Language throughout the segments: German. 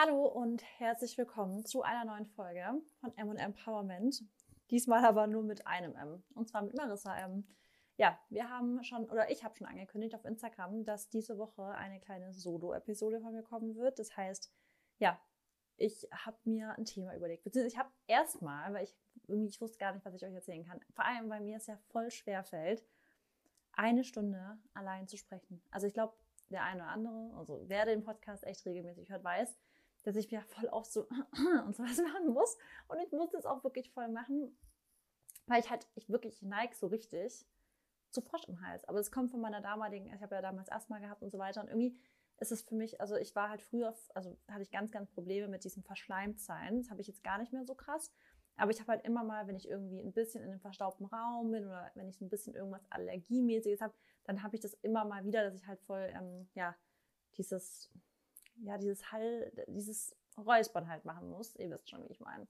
Hallo und herzlich willkommen zu einer neuen Folge von M Empowerment. Diesmal aber nur mit einem M und zwar mit Marissa M. Ja, wir haben schon oder ich habe schon angekündigt auf Instagram, dass diese Woche eine kleine Solo-Episode von mir kommen wird. Das heißt, ja, ich habe mir ein Thema überlegt. Beziehungsweise ich habe erstmal, weil ich irgendwie ich wusste gar nicht, was ich euch erzählen kann. Vor allem, weil mir es ja voll schwer fällt, eine Stunde allein zu sprechen. Also ich glaube, der eine oder andere, also wer den Podcast echt regelmäßig hört, weiß, dass ich mir voll oft so und so was machen muss. Und ich muss das auch wirklich voll machen, weil ich halt, ich wirklich neige so richtig zu Frosch im Hals. Aber es kommt von meiner damaligen, ich habe ja damals Asthma gehabt und so weiter. Und irgendwie ist es für mich, also ich war halt früher, also hatte ich ganz, ganz Probleme mit diesem Verschleimtsein. Das habe ich jetzt gar nicht mehr so krass. Aber ich habe halt immer mal, wenn ich irgendwie ein bisschen in einem verstaubten Raum bin oder wenn ich so ein bisschen irgendwas Allergiemäßiges habe, dann habe ich das immer mal wieder, dass ich halt voll, ähm, ja, dieses ja, dieses Hall, dieses Räuspern halt machen muss. Ihr wisst schon, wie ich meine.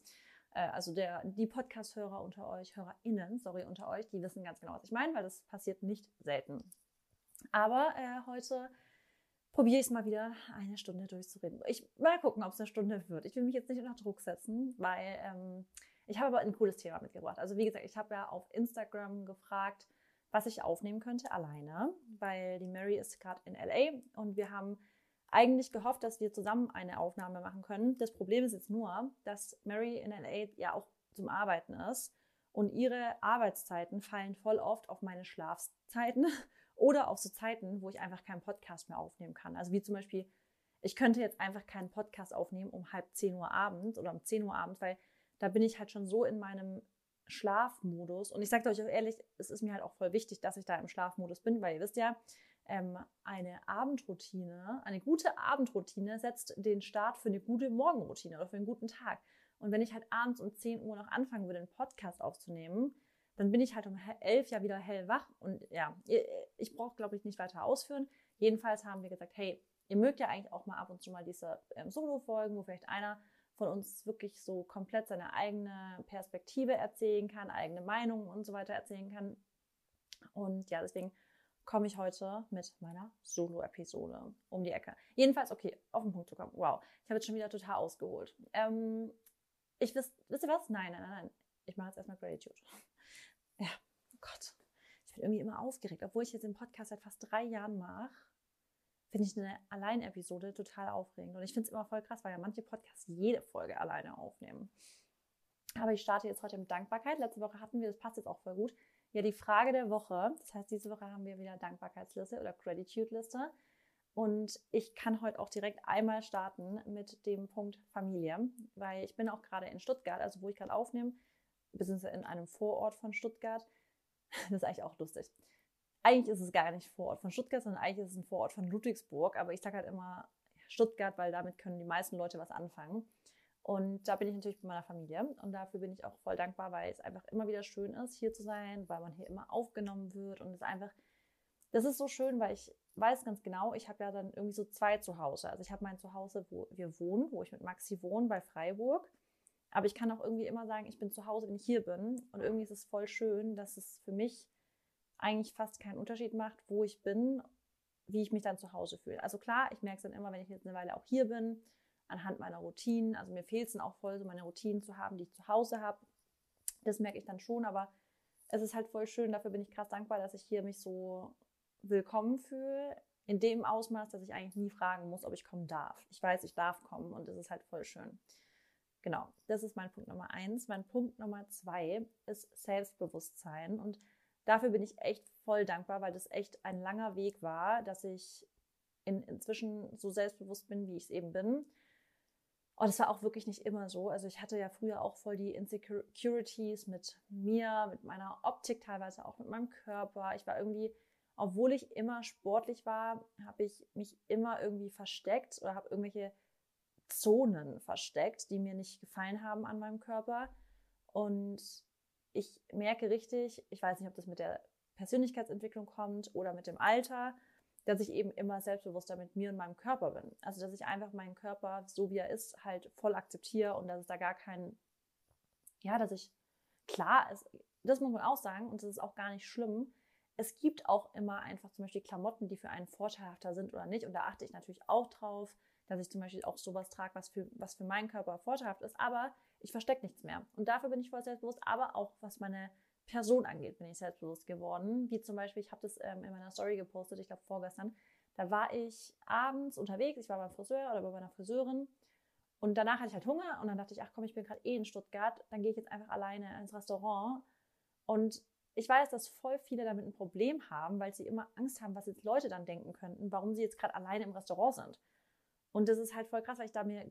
Äh, also der, die Podcast-Hörer unter euch, HörerInnen, sorry, unter euch, die wissen ganz genau, was ich meine, weil das passiert nicht selten. Aber äh, heute probiere ich es mal wieder, eine Stunde durchzureden. Ich mal gucken, ob es eine Stunde wird. Ich will mich jetzt nicht unter Druck setzen, weil ähm, ich habe aber ein cooles Thema mitgebracht. Also wie gesagt, ich habe ja auf Instagram gefragt, was ich aufnehmen könnte alleine, weil die Mary ist gerade in LA und wir haben eigentlich gehofft, dass wir zusammen eine Aufnahme machen können. Das Problem ist jetzt nur, dass Mary in LA ja auch zum Arbeiten ist und ihre Arbeitszeiten fallen voll oft auf meine Schlafzeiten oder auf so Zeiten, wo ich einfach keinen Podcast mehr aufnehmen kann. Also wie zum Beispiel, ich könnte jetzt einfach keinen Podcast aufnehmen um halb zehn Uhr abends oder um zehn Uhr abends, weil da bin ich halt schon so in meinem Schlafmodus. Und ich sage euch auch ehrlich, es ist mir halt auch voll wichtig, dass ich da im Schlafmodus bin, weil ihr wisst ja, ähm, eine Abendroutine, eine gute Abendroutine setzt den Start für eine gute Morgenroutine oder für einen guten Tag. Und wenn ich halt abends um 10 Uhr noch anfangen würde, einen Podcast aufzunehmen, dann bin ich halt um 11 ja wieder hellwach. Und ja, ich brauche, glaube ich, nicht weiter ausführen. Jedenfalls haben wir gesagt, hey, ihr mögt ja eigentlich auch mal ab und zu mal diese ähm, Solo-Folgen, wo vielleicht einer von uns wirklich so komplett seine eigene Perspektive erzählen kann, eigene Meinungen und so weiter erzählen kann. Und ja, deswegen komme ich heute mit meiner Solo-Episode um die Ecke. Jedenfalls, okay, auf den Punkt zu kommen. Wow, ich habe jetzt schon wieder total ausgeholt. Ähm, ich wisst, wisst ihr was? Nein, nein, nein, nein. Ich mache jetzt erstmal Gratitude. Ja, oh Gott. Ich bin irgendwie immer aufgeregt. Obwohl ich jetzt den Podcast seit fast drei Jahren mache, finde ich eine Allein-Episode total aufregend. Und ich finde es immer voll krass, weil ja manche Podcasts jede Folge alleine aufnehmen. Aber ich starte jetzt heute mit Dankbarkeit. Letzte Woche hatten wir, das passt jetzt auch voll gut, ja die Frage der Woche. Das heißt, diese Woche haben wir wieder Dankbarkeitsliste oder Gratitude-Liste. Und ich kann heute auch direkt einmal starten mit dem Punkt Familie, weil ich bin auch gerade in Stuttgart, also wo ich gerade aufnehme, beziehungsweise in einem Vorort von Stuttgart. Das ist eigentlich auch lustig. Eigentlich ist es gar nicht Vorort von Stuttgart, sondern eigentlich ist es ein Vorort von Ludwigsburg. Aber ich sage halt immer Stuttgart, weil damit können die meisten Leute was anfangen. Und da bin ich natürlich bei meiner Familie und dafür bin ich auch voll dankbar, weil es einfach immer wieder schön ist, hier zu sein, weil man hier immer aufgenommen wird und es einfach, das ist so schön, weil ich weiß ganz genau, ich habe ja dann irgendwie so zwei Zuhause. Also ich habe mein Zuhause, wo wir wohnen, wo ich mit Maxi wohne, bei Freiburg. Aber ich kann auch irgendwie immer sagen, ich bin zu Hause, wenn ich hier bin. Und irgendwie ist es voll schön, dass es für mich eigentlich fast keinen Unterschied macht, wo ich bin, wie ich mich dann zu Hause fühle. Also klar, ich merke es dann immer, wenn ich jetzt eine Weile auch hier bin anhand meiner Routinen. Also mir fehlt es dann auch voll, so meine Routinen zu haben, die ich zu Hause habe. Das merke ich dann schon, aber es ist halt voll schön. Dafür bin ich krass dankbar, dass ich hier mich so willkommen fühle. In dem Ausmaß, dass ich eigentlich nie fragen muss, ob ich kommen darf. Ich weiß, ich darf kommen und es ist halt voll schön. Genau, das ist mein Punkt Nummer eins. Mein Punkt Nummer zwei ist Selbstbewusstsein. Und dafür bin ich echt voll dankbar, weil das echt ein langer Weg war, dass ich in, inzwischen so selbstbewusst bin, wie ich es eben bin. Und das war auch wirklich nicht immer so. Also ich hatte ja früher auch voll die Insecurities mit mir, mit meiner Optik teilweise auch mit meinem Körper. Ich war irgendwie, obwohl ich immer sportlich war, habe ich mich immer irgendwie versteckt oder habe irgendwelche Zonen versteckt, die mir nicht gefallen haben an meinem Körper. Und ich merke richtig, ich weiß nicht, ob das mit der Persönlichkeitsentwicklung kommt oder mit dem Alter, dass ich eben immer selbstbewusster mit mir und meinem Körper bin. Also, dass ich einfach meinen Körper, so wie er ist, halt voll akzeptiere und dass es da gar kein, ja, dass ich, klar, es, das muss man auch sagen und das ist auch gar nicht schlimm. Es gibt auch immer einfach zum Beispiel Klamotten, die für einen vorteilhafter sind oder nicht. Und da achte ich natürlich auch drauf, dass ich zum Beispiel auch sowas trage, was für, was für meinen Körper vorteilhaft ist, aber ich verstecke nichts mehr. Und dafür bin ich voll selbstbewusst, aber auch was meine Person angeht, bin ich selbstbewusst geworden. Wie zum Beispiel, ich habe das ähm, in meiner Story gepostet, ich glaube vorgestern, da war ich abends unterwegs, ich war beim Friseur oder bei meiner Friseurin und danach hatte ich halt Hunger und dann dachte ich, ach komm, ich bin gerade eh in Stuttgart, dann gehe ich jetzt einfach alleine ins Restaurant. Und ich weiß, dass voll viele damit ein Problem haben, weil sie immer Angst haben, was jetzt Leute dann denken könnten, warum sie jetzt gerade alleine im Restaurant sind. Und das ist halt voll krass, weil ich da mir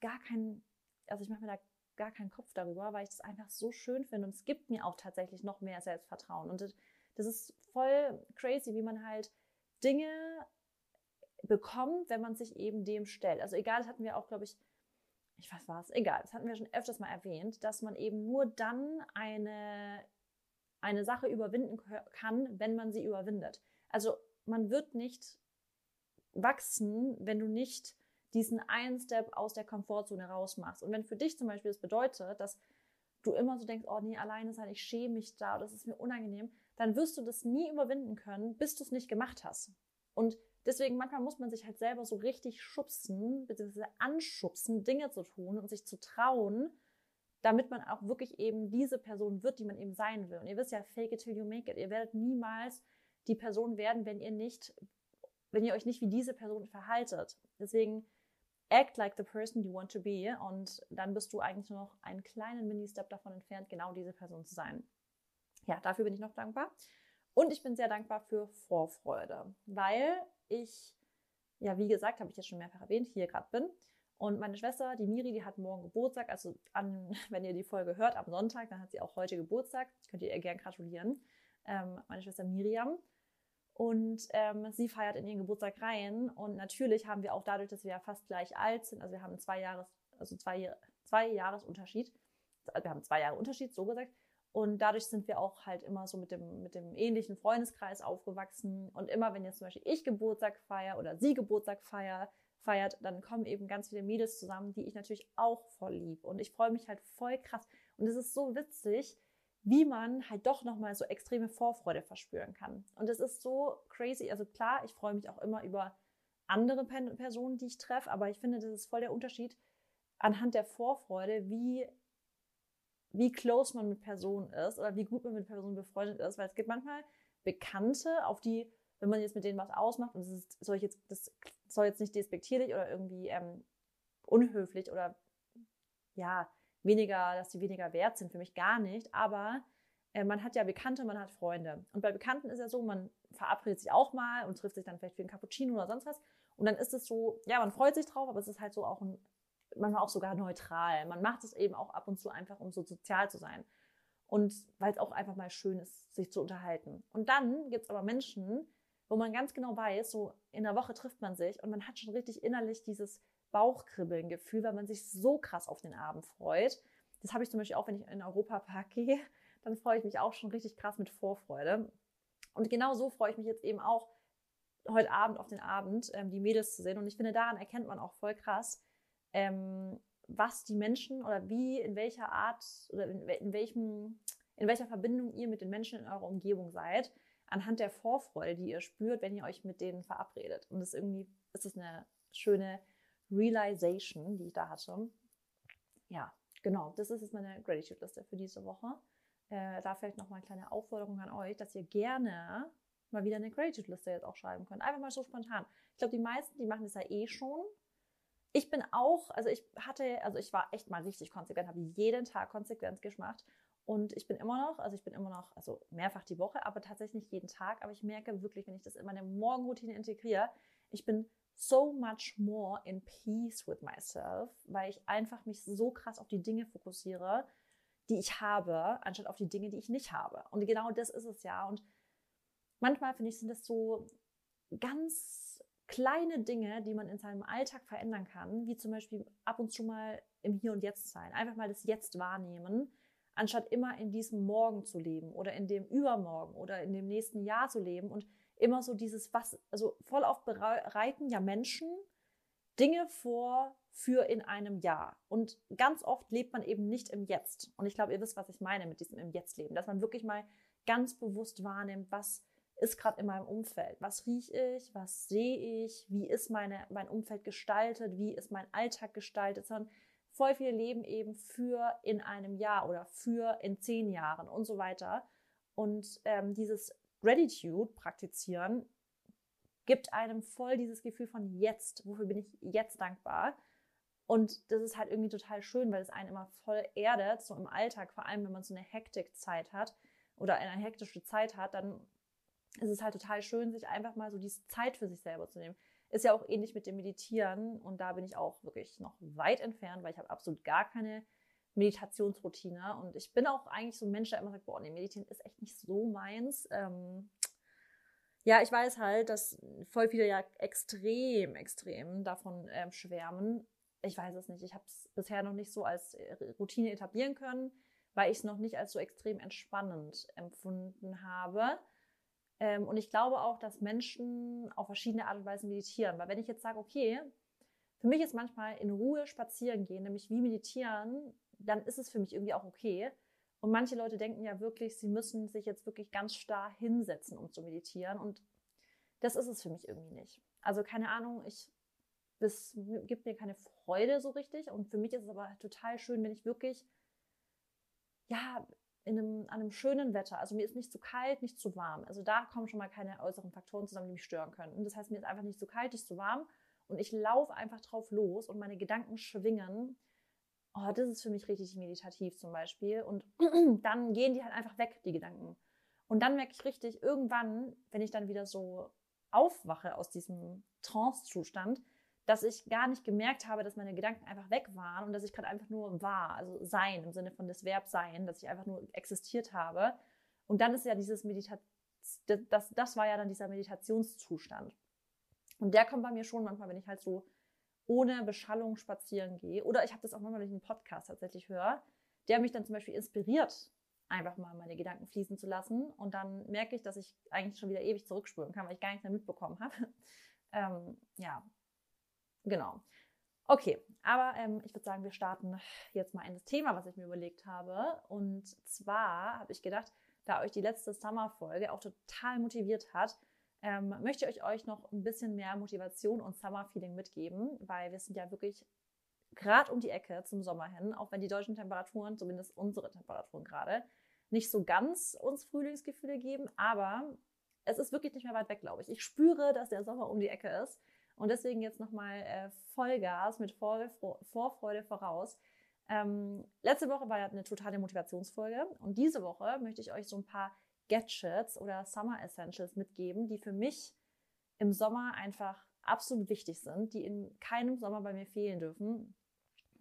gar keinen, also ich mache mir da gar keinen Kopf darüber, weil ich das einfach so schön finde und es gibt mir auch tatsächlich noch mehr Selbstvertrauen. Und das, ist voll crazy, wie man halt Dinge bekommt, wenn man sich eben dem stellt. Also egal, das hatten wir auch, glaube ich, ich weiß was, egal, das hatten wir schon öfters mal erwähnt, dass man eben nur dann eine, eine Sache überwinden kann, wenn man sie überwindet. Also man wird nicht wachsen, wenn du nicht diesen einen Step aus der Komfortzone rausmachst. Und wenn für dich zum Beispiel das bedeutet, dass du immer so denkst, oh nee, alleine sein, ich schäme mich da, das ist mir unangenehm, dann wirst du das nie überwinden können, bis du es nicht gemacht hast. Und deswegen manchmal muss man sich halt selber so richtig schubsen, beziehungsweise anschubsen, Dinge zu tun und sich zu trauen, damit man auch wirklich eben diese Person wird, die man eben sein will. Und ihr wisst ja, fake it till you make it. Ihr werdet niemals die Person werden, wenn ihr nicht, wenn ihr euch nicht wie diese Person verhaltet. Deswegen act like the person you want to be und dann bist du eigentlich nur noch einen kleinen Mini-Step davon entfernt, genau diese Person zu sein. Ja, dafür bin ich noch dankbar. Und ich bin sehr dankbar für Vorfreude, weil ich, ja, wie gesagt, habe ich jetzt schon mehrfach erwähnt, hier gerade bin. Und meine Schwester, die Miri, die hat morgen Geburtstag. Also an, wenn ihr die Folge hört, am Sonntag, dann hat sie auch heute Geburtstag. Könnt ihr ihr gern gratulieren. Ähm, meine Schwester Miriam. Und ähm, sie feiert in ihren Geburtstag rein. Und natürlich haben wir auch dadurch, dass wir ja fast gleich alt sind, also wir haben zwei Jahres, also zwei, zwei Jahresunterschied. Wir haben zwei Jahre Unterschied, so gesagt. Und dadurch sind wir auch halt immer so mit dem, mit dem ähnlichen Freundeskreis aufgewachsen. Und immer, wenn jetzt zum Beispiel ich Geburtstag feiere oder sie Geburtstag feier, feiert, dann kommen eben ganz viele Mädels zusammen, die ich natürlich auch voll lieb. Und ich freue mich halt voll krass. Und es ist so witzig, wie man halt doch nochmal so extreme Vorfreude verspüren kann. Und es ist so crazy. Also klar, ich freue mich auch immer über andere Personen, die ich treffe, aber ich finde, das ist voll der Unterschied anhand der Vorfreude, wie, wie close man mit Personen ist oder wie gut man mit Personen befreundet ist. Weil es gibt manchmal Bekannte, auf die, wenn man jetzt mit denen was ausmacht, und das, ist, soll, jetzt, das soll jetzt nicht despektierlich oder irgendwie ähm, unhöflich oder ja, weniger, dass sie weniger wert sind, für mich gar nicht. Aber äh, man hat ja Bekannte, man hat Freunde. Und bei Bekannten ist ja so, man verabredet sich auch mal und trifft sich dann vielleicht für einen Cappuccino oder sonst was. Und dann ist es so, ja, man freut sich drauf, aber es ist halt so auch ein, manchmal auch sogar neutral. Man macht es eben auch ab und zu einfach, um so sozial zu sein. Und weil es auch einfach mal schön ist, sich zu unterhalten. Und dann gibt es aber Menschen, wo man ganz genau weiß, so in der Woche trifft man sich und man hat schon richtig innerlich dieses Bauchkribbeln-Gefühl, weil man sich so krass auf den Abend freut. Das habe ich zum Beispiel auch, wenn ich in den Europapark gehe, dann freue ich mich auch schon richtig krass mit Vorfreude. Und genau so freue ich mich jetzt eben auch heute Abend auf den Abend, ähm, die Mädels zu sehen. Und ich finde, daran erkennt man auch voll krass, ähm, was die Menschen oder wie, in welcher Art oder in, in, welchem, in welcher Verbindung ihr mit den Menschen in eurer Umgebung seid, anhand der Vorfreude, die ihr spürt, wenn ihr euch mit denen verabredet. Und das irgendwie ist es eine schöne Realization, die ich da hatte. Ja, genau, das ist jetzt meine Gratitude-Liste für diese Woche. Äh, da vielleicht noch mal eine kleine Aufforderung an euch, dass ihr gerne mal wieder eine Gratitude-Liste jetzt auch schreiben könnt. Einfach mal so spontan. Ich glaube, die meisten, die machen das ja eh schon. Ich bin auch, also ich hatte, also ich war echt mal richtig konsequent, habe jeden Tag konsequent gemacht. Und ich bin immer noch, also ich bin immer noch, also mehrfach die Woche, aber tatsächlich nicht jeden Tag. Aber ich merke wirklich, wenn ich das in meine Morgenroutine integriere, ich bin so much more in peace with myself, weil ich einfach mich so krass auf die Dinge fokussiere, die ich habe, anstatt auf die Dinge, die ich nicht habe. Und genau das ist es ja. Und manchmal finde ich, sind das so ganz kleine Dinge, die man in seinem Alltag verändern kann, wie zum Beispiel ab und zu mal im Hier und Jetzt sein. Einfach mal das Jetzt wahrnehmen, anstatt immer in diesem Morgen zu leben oder in dem Übermorgen oder in dem nächsten Jahr zu leben und immer so dieses, was, also voll oft bereiten ja Menschen Dinge vor für in einem Jahr. Und ganz oft lebt man eben nicht im Jetzt. Und ich glaube, ihr wisst, was ich meine mit diesem im Jetzt leben, dass man wirklich mal ganz bewusst wahrnimmt, was ist gerade in meinem Umfeld? Was rieche ich? Was sehe ich? Wie ist meine, mein Umfeld gestaltet? Wie ist mein Alltag gestaltet? Sondern voll viele leben eben für in einem Jahr oder für in zehn Jahren und so weiter. Und ähm, dieses Gratitude praktizieren gibt einem voll dieses Gefühl von jetzt. Wofür bin ich jetzt dankbar? Und das ist halt irgendwie total schön, weil es einen immer voll erdet, so im Alltag, vor allem wenn man so eine Hektikzeit hat oder eine hektische Zeit hat, dann ist es halt total schön, sich einfach mal so diese Zeit für sich selber zu nehmen. Ist ja auch ähnlich mit dem Meditieren und da bin ich auch wirklich noch weit entfernt, weil ich habe absolut gar keine Meditationsroutine und ich bin auch eigentlich so ein Mensch, der immer sagt, boah, nee, meditieren ist echt nicht so meins. Ähm, ja, ich weiß halt, dass voll viele ja extrem, extrem davon ähm, schwärmen. Ich weiß es nicht. Ich habe es bisher noch nicht so als äh, Routine etablieren können, weil ich es noch nicht als so extrem entspannend empfunden habe. Ähm, und ich glaube auch, dass Menschen auf verschiedene Art und Weise meditieren. Weil wenn ich jetzt sage, okay, für mich ist manchmal in Ruhe spazieren gehen, nämlich wie meditieren, dann ist es für mich irgendwie auch okay. Und manche Leute denken ja wirklich, sie müssen sich jetzt wirklich ganz starr hinsetzen, um zu meditieren. Und das ist es für mich irgendwie nicht. Also keine Ahnung, ich, das gibt mir keine Freude so richtig. Und für mich ist es aber total schön, wenn ich wirklich, ja, in einem, an einem schönen Wetter. Also mir ist nicht zu kalt, nicht zu warm. Also da kommen schon mal keine äußeren Faktoren zusammen, die mich stören können. Und das heißt, mir ist einfach nicht zu kalt, nicht zu warm. Und ich laufe einfach drauf los und meine Gedanken schwingen. Oh, das ist für mich richtig meditativ zum Beispiel. Und dann gehen die halt einfach weg, die Gedanken. Und dann merke ich richtig, irgendwann, wenn ich dann wieder so aufwache aus diesem Trance-Zustand, dass ich gar nicht gemerkt habe, dass meine Gedanken einfach weg waren und dass ich gerade einfach nur war, also sein im Sinne von des Verb sein, dass ich einfach nur existiert habe. Und dann ist ja dieses Meditation, das, das war ja dann dieser Meditationszustand. Und der kommt bei mir schon manchmal, wenn ich halt so ohne Beschallung spazieren gehe. Oder ich habe das auch manchmal, wenn ich einen Podcast tatsächlich höre, der mich dann zum Beispiel inspiriert, einfach mal meine Gedanken fließen zu lassen. Und dann merke ich, dass ich eigentlich schon wieder ewig zurückspüren kann, weil ich gar nichts mehr mitbekommen habe. ähm, ja, Genau. Okay, aber ähm, ich würde sagen, wir starten jetzt mal in das Thema, was ich mir überlegt habe. Und zwar habe ich gedacht, da euch die letzte Summer-Folge auch total motiviert hat, ähm, möchte ich euch noch ein bisschen mehr Motivation und Summer-Feeling mitgeben, weil wir sind ja wirklich gerade um die Ecke zum Sommer hin, auch wenn die deutschen Temperaturen, zumindest unsere Temperaturen gerade, nicht so ganz uns Frühlingsgefühle geben, aber es ist wirklich nicht mehr weit weg, glaube ich. Ich spüre, dass der Sommer um die Ecke ist und deswegen jetzt nochmal äh, Vollgas mit Vor Vorfreude voraus. Ähm, letzte Woche war ja eine totale Motivationsfolge und diese Woche möchte ich euch so ein paar Gadgets oder Summer Essentials mitgeben, die für mich im Sommer einfach absolut wichtig sind, die in keinem Sommer bei mir fehlen dürfen.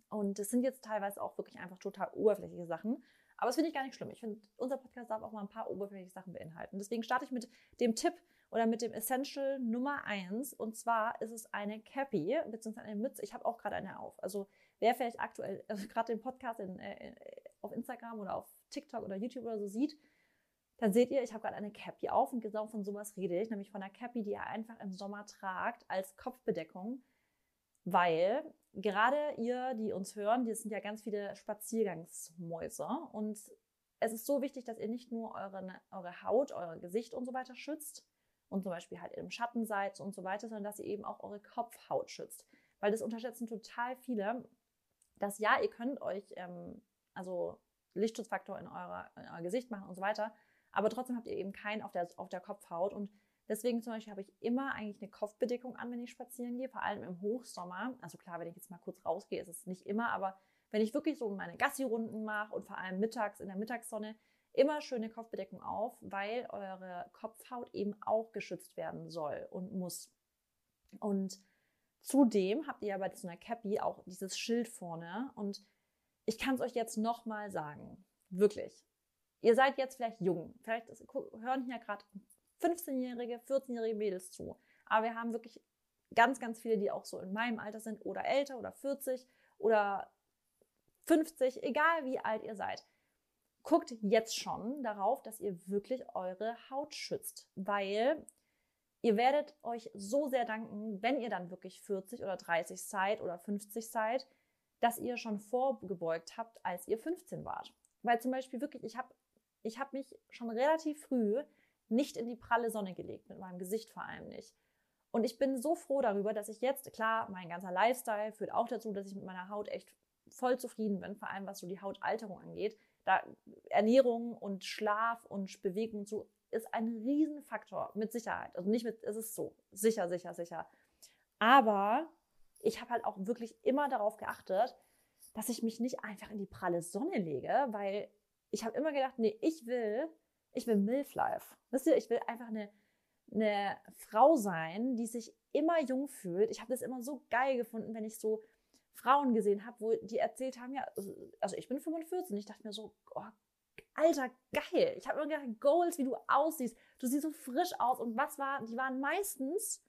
Und es sind jetzt teilweise auch wirklich einfach total oberflächliche Sachen. Aber das finde ich gar nicht schlimm. Ich finde, unser Podcast darf auch mal ein paar oberflächliche Sachen beinhalten. Deswegen starte ich mit dem Tipp, oder mit dem Essential Nummer eins. Und zwar ist es eine Cappy, beziehungsweise eine Mütze. Ich habe auch gerade eine auf. Also wer vielleicht aktuell, also gerade den Podcast in, äh, auf Instagram oder auf TikTok oder YouTube oder so sieht, dann seht ihr, ich habe gerade eine Cappy auf und genau von sowas rede ich, nämlich von einer Cappy, die ihr einfach im Sommer tragt als Kopfbedeckung, weil gerade ihr, die uns hören, das sind ja ganz viele Spaziergangsmäuse und es ist so wichtig, dass ihr nicht nur eure, eure Haut, euer Gesicht und so weiter schützt, und zum Beispiel halt im Schatten seid und so weiter, sondern dass ihr eben auch eure Kopfhaut schützt. Weil das unterschätzen total viele, dass ja, ihr könnt euch ähm, also Lichtschutzfaktor in, eurer, in euer Gesicht machen und so weiter, aber trotzdem habt ihr eben keinen auf der, auf der Kopfhaut und Deswegen zum Beispiel habe ich immer eigentlich eine Kopfbedeckung an, wenn ich spazieren gehe, vor allem im Hochsommer. Also klar, wenn ich jetzt mal kurz rausgehe, ist es nicht immer, aber wenn ich wirklich so meine Gassi-Runden mache und vor allem mittags in der Mittagssonne, immer schöne Kopfbedeckung auf, weil eure Kopfhaut eben auch geschützt werden soll und muss. Und zudem habt ihr ja bei so einer Cappy auch dieses Schild vorne und ich kann es euch jetzt nochmal sagen. Wirklich. Ihr seid jetzt vielleicht jung. Vielleicht hören hier gerade 15-jährige, 14-jährige Mädels zu. Aber wir haben wirklich ganz, ganz viele, die auch so in meinem Alter sind oder älter oder 40 oder 50, egal wie alt ihr seid guckt jetzt schon darauf, dass ihr wirklich eure Haut schützt, weil ihr werdet euch so sehr danken, wenn ihr dann wirklich 40 oder 30 seid oder 50 seid, dass ihr schon vorgebeugt habt, als ihr 15 wart. Weil zum Beispiel wirklich, ich habe ich hab mich schon relativ früh nicht in die pralle Sonne gelegt, mit meinem Gesicht vor allem nicht. Und ich bin so froh darüber, dass ich jetzt, klar, mein ganzer Lifestyle führt auch dazu, dass ich mit meiner Haut echt voll zufrieden bin, vor allem was so die Hautalterung angeht. Da Ernährung und Schlaf und Bewegung so ist ein Riesenfaktor, mit Sicherheit. Also nicht mit, es ist so, sicher, sicher, sicher. Aber ich habe halt auch wirklich immer darauf geachtet, dass ich mich nicht einfach in die pralle Sonne lege, weil ich habe immer gedacht, nee, ich will, ich will Milf Life. Wisst ihr, ich will einfach eine, eine Frau sein, die sich immer jung fühlt. Ich habe das immer so geil gefunden, wenn ich so Frauen gesehen habe, wo die erzählt haben, ja, also ich bin 45 und ich dachte mir so, oh, alter, geil. Ich habe immer gedacht, Goals, wie du aussiehst. Du siehst so frisch aus. Und was war, die waren meistens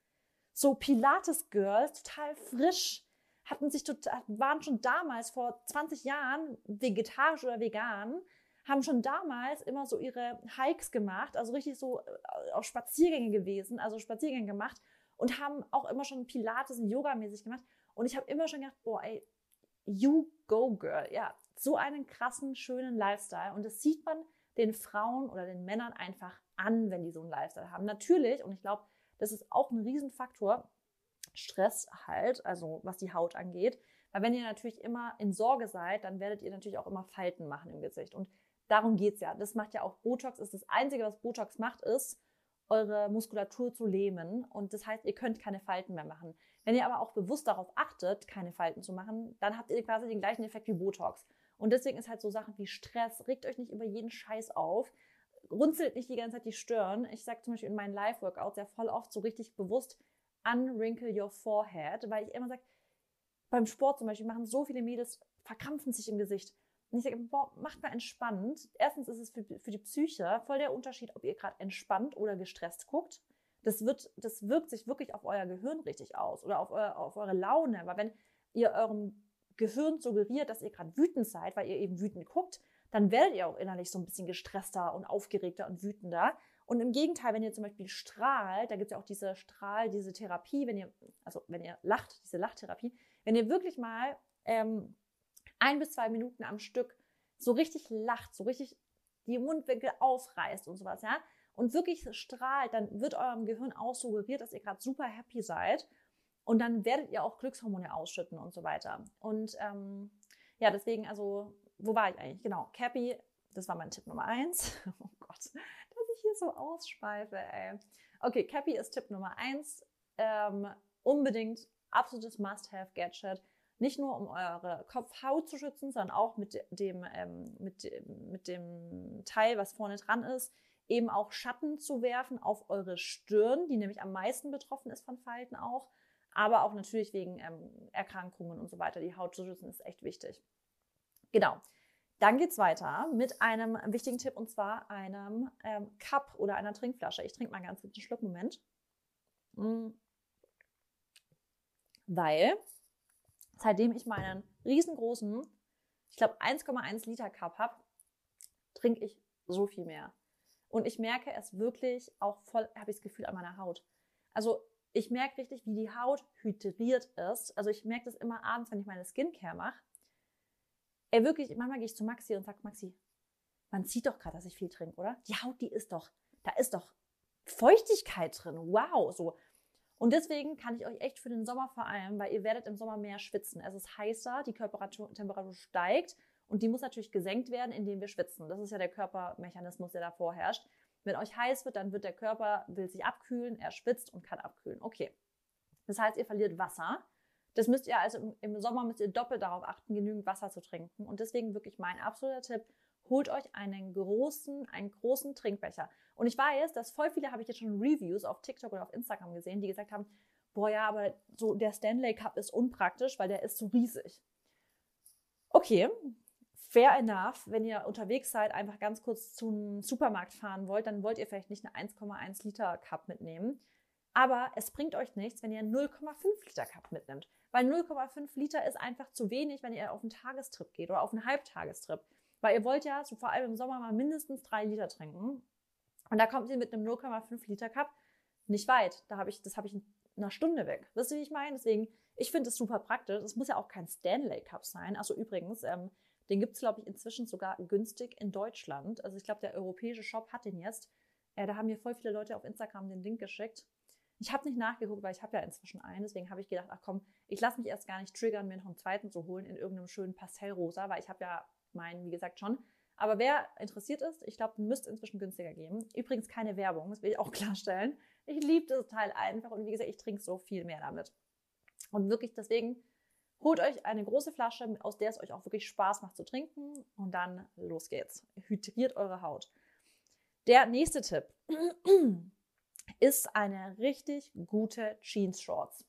so Pilates-Girls, total frisch, hatten sich total, waren schon damals vor 20 Jahren vegetarisch oder vegan, haben schon damals immer so ihre Hikes gemacht, also richtig so äh, auf Spaziergänge gewesen, also Spaziergänge gemacht und haben auch immer schon Pilates und Yoga mäßig gemacht. Und ich habe immer schon gedacht, boah, ey, you go girl. Ja, so einen krassen, schönen Lifestyle. Und das sieht man den Frauen oder den Männern einfach an, wenn die so einen Lifestyle haben. Natürlich, und ich glaube, das ist auch ein Riesenfaktor, Stress halt, also was die Haut angeht. Weil wenn ihr natürlich immer in Sorge seid, dann werdet ihr natürlich auch immer Falten machen im Gesicht. Und darum geht es ja. Das macht ja auch Botox. Ist das Einzige, was Botox macht, ist, eure Muskulatur zu lähmen. Und das heißt, ihr könnt keine Falten mehr machen. Wenn ihr aber auch bewusst darauf achtet, keine Falten zu machen, dann habt ihr quasi den gleichen Effekt wie Botox. Und deswegen ist halt so Sachen wie Stress, regt euch nicht über jeden Scheiß auf, runzelt nicht die ganze Zeit die Stirn. Ich sage zum Beispiel in meinen Live-Workouts ja voll oft so richtig bewusst, unwrinkle your forehead, weil ich immer sage, beim Sport zum Beispiel machen so viele Mädels, verkrampfen sich im Gesicht. Und ich sage, boah, macht mal entspannt. Erstens ist es für, für die Psyche voll der Unterschied, ob ihr gerade entspannt oder gestresst guckt. Das, wird, das wirkt sich wirklich auf euer Gehirn richtig aus oder auf, euer, auf eure Laune. Weil wenn ihr eurem Gehirn suggeriert, dass ihr gerade wütend seid, weil ihr eben wütend guckt, dann werdet ihr auch innerlich so ein bisschen gestresster und aufgeregter und wütender. Und im Gegenteil, wenn ihr zum Beispiel strahlt, da gibt es ja auch diese Strahl, diese Therapie, wenn ihr, also wenn ihr lacht, diese Lachtherapie, wenn ihr wirklich mal ähm, ein bis zwei Minuten am Stück so richtig lacht, so richtig die Mundwinkel aufreißt und sowas, ja, und wirklich strahlt, dann wird eurem Gehirn auch suggeriert, dass ihr gerade super happy seid. Und dann werdet ihr auch Glückshormone ausschütten und so weiter. Und ähm, ja, deswegen, also, wo war ich eigentlich? Genau, Cappy, das war mein Tipp Nummer eins. Oh Gott, dass ich hier so ausschweife, ey. Okay, Cappy ist Tipp Nummer eins. Ähm, unbedingt absolutes Must-Have-Gadget nicht nur um eure Kopfhaut zu schützen, sondern auch mit dem, ähm, mit, mit dem Teil, was vorne dran ist, eben auch Schatten zu werfen auf eure Stirn, die nämlich am meisten betroffen ist von Falten auch, aber auch natürlich wegen ähm, Erkrankungen und so weiter. Die Haut zu schützen ist echt wichtig. Genau. Dann geht's weiter mit einem wichtigen Tipp und zwar einem ähm, Cup oder einer Trinkflasche. Ich trinke mal ganz kurz einen Schluck, Moment. Mm. Weil seitdem ich meinen riesengroßen, ich glaube 1,1 Liter Cup habe, trinke ich so viel mehr. Und ich merke es wirklich auch voll, habe ich das Gefühl an meiner Haut. Also ich merke richtig, wie die Haut hydriert ist. Also ich merke das immer abends, wenn ich meine Skincare mache. Ey, wirklich, manchmal gehe ich zu Maxi und sage, Maxi, man sieht doch gerade, dass ich viel trinke, oder? Die Haut, die ist doch, da ist doch Feuchtigkeit drin. Wow, so. Und deswegen kann ich euch echt für den Sommer vor allem, weil ihr werdet im Sommer mehr schwitzen. Es ist heißer, die Körpertemperatur steigt und die muss natürlich gesenkt werden, indem wir schwitzen. Das ist ja der Körpermechanismus, der da vorherrscht. Wenn euch heiß wird, dann wird der Körper, will sich abkühlen, er schwitzt und kann abkühlen. Okay. Das heißt, ihr verliert Wasser. Das müsst ihr also im Sommer müsst ihr doppelt darauf achten, genügend Wasser zu trinken. Und deswegen wirklich mein absoluter Tipp, holt euch einen großen, einen großen Trinkbecher. Und ich weiß, dass voll viele habe ich jetzt schon Reviews auf TikTok oder auf Instagram gesehen, die gesagt haben, boah ja, aber so der Stanley Cup ist unpraktisch, weil der ist so riesig. Okay, fair enough. Wenn ihr unterwegs seid, einfach ganz kurz zum Supermarkt fahren wollt, dann wollt ihr vielleicht nicht eine 1,1 Liter Cup mitnehmen. Aber es bringt euch nichts, wenn ihr 0,5 Liter Cup mitnimmt. Weil 0,5 Liter ist einfach zu wenig, wenn ihr auf einen Tagestrip geht oder auf einen Halbtagestrip. Weil ihr wollt ja so vor allem im Sommer mal mindestens drei Liter trinken. Und da kommt ihr mit einem 0,5 Liter Cup nicht weit. Da habe ich, das habe ich in einer Stunde weg. Wisst ihr, wie ich meine? Deswegen, ich finde es super praktisch. Es muss ja auch kein Stanley Cup sein. Also übrigens, ähm, den gibt es, glaube ich, inzwischen sogar günstig in Deutschland. Also ich glaube, der europäische Shop hat den jetzt. Äh, da haben mir voll viele Leute auf Instagram den Link geschickt. Ich habe nicht nachgeguckt, weil ich habe ja inzwischen einen. Deswegen habe ich gedacht, ach komm, ich lasse mich erst gar nicht triggern, mir noch einen zweiten zu holen in irgendeinem schönen Pastellrosa, weil ich habe ja meinen, wie gesagt, schon. Aber wer interessiert ist, ich glaube, müsste inzwischen günstiger geben. Übrigens keine Werbung, das will ich auch klarstellen. Ich liebe das Teil einfach und wie gesagt, ich trinke so viel mehr damit. Und wirklich deswegen holt euch eine große Flasche, aus der es euch auch wirklich Spaß macht zu trinken und dann los geht's. Hydriert eure Haut. Der nächste Tipp ist eine richtig gute Jeans Shorts.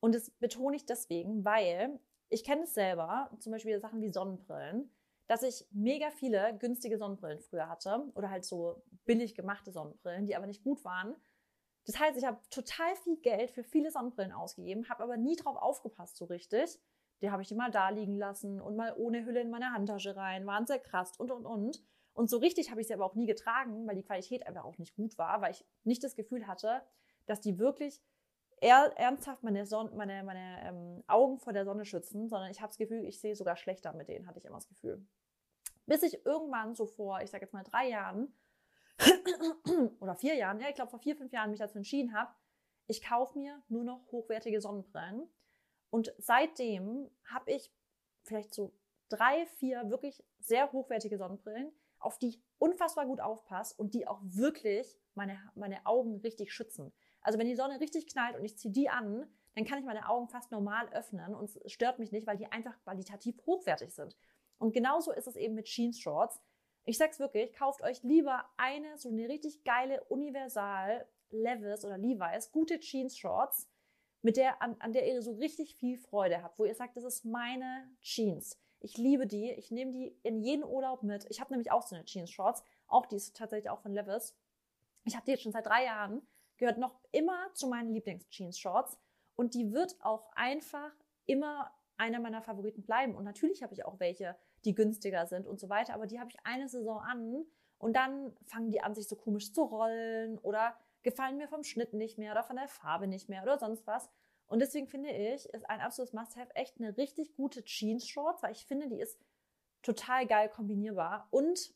Und das betone ich deswegen, weil ich kenne es selber, zum Beispiel Sachen wie Sonnenbrillen, dass ich mega viele günstige Sonnenbrillen früher hatte oder halt so billig gemachte Sonnenbrillen, die aber nicht gut waren. Das heißt, ich habe total viel Geld für viele Sonnenbrillen ausgegeben, habe aber nie drauf aufgepasst so richtig. Die habe ich immer da liegen lassen und mal ohne Hülle in meine Handtasche rein, waren sehr krass und und und. Und so richtig habe ich sie aber auch nie getragen, weil die Qualität einfach auch nicht gut war, weil ich nicht das Gefühl hatte, dass die wirklich er, ernsthaft meine, Son meine, meine ähm, Augen vor der Sonne schützen, sondern ich habe das Gefühl, ich sehe sogar schlechter mit denen, hatte ich immer das Gefühl. Bis ich irgendwann so vor, ich sage jetzt mal drei Jahren oder vier Jahren, ja, ich glaube vor vier, fünf Jahren mich dazu entschieden habe, ich kaufe mir nur noch hochwertige Sonnenbrillen. Und seitdem habe ich vielleicht so drei, vier wirklich sehr hochwertige Sonnenbrillen, auf die ich unfassbar gut aufpasse und die auch wirklich meine, meine Augen richtig schützen. Also wenn die Sonne richtig knallt und ich ziehe die an, dann kann ich meine Augen fast normal öffnen und es stört mich nicht, weil die einfach qualitativ hochwertig sind. Und genauso ist es eben mit Jeans Shorts. Ich sag's wirklich, kauft euch lieber eine so eine richtig geile Universal Levis oder Levi's gute Jeans Shorts, mit der an, an der ihr so richtig viel Freude habt, wo ihr sagt, das ist meine Jeans. Ich liebe die. Ich nehme die in jeden Urlaub mit. Ich habe nämlich auch so eine Jeans Shorts. Auch die ist tatsächlich auch von Levis. Ich habe die jetzt schon seit drei Jahren. Gehört noch immer zu meinen Lieblings-Jeans Shorts. Und die wird auch einfach immer einer meiner Favoriten bleiben. Und natürlich habe ich auch welche, die günstiger sind und so weiter. Aber die habe ich eine Saison an und dann fangen die an, sich so komisch zu rollen oder gefallen mir vom Schnitt nicht mehr oder von der Farbe nicht mehr oder sonst was. Und deswegen finde ich, ist ein absolutes Must-Have echt eine richtig gute Jeans-Shorts, weil ich finde, die ist total geil kombinierbar und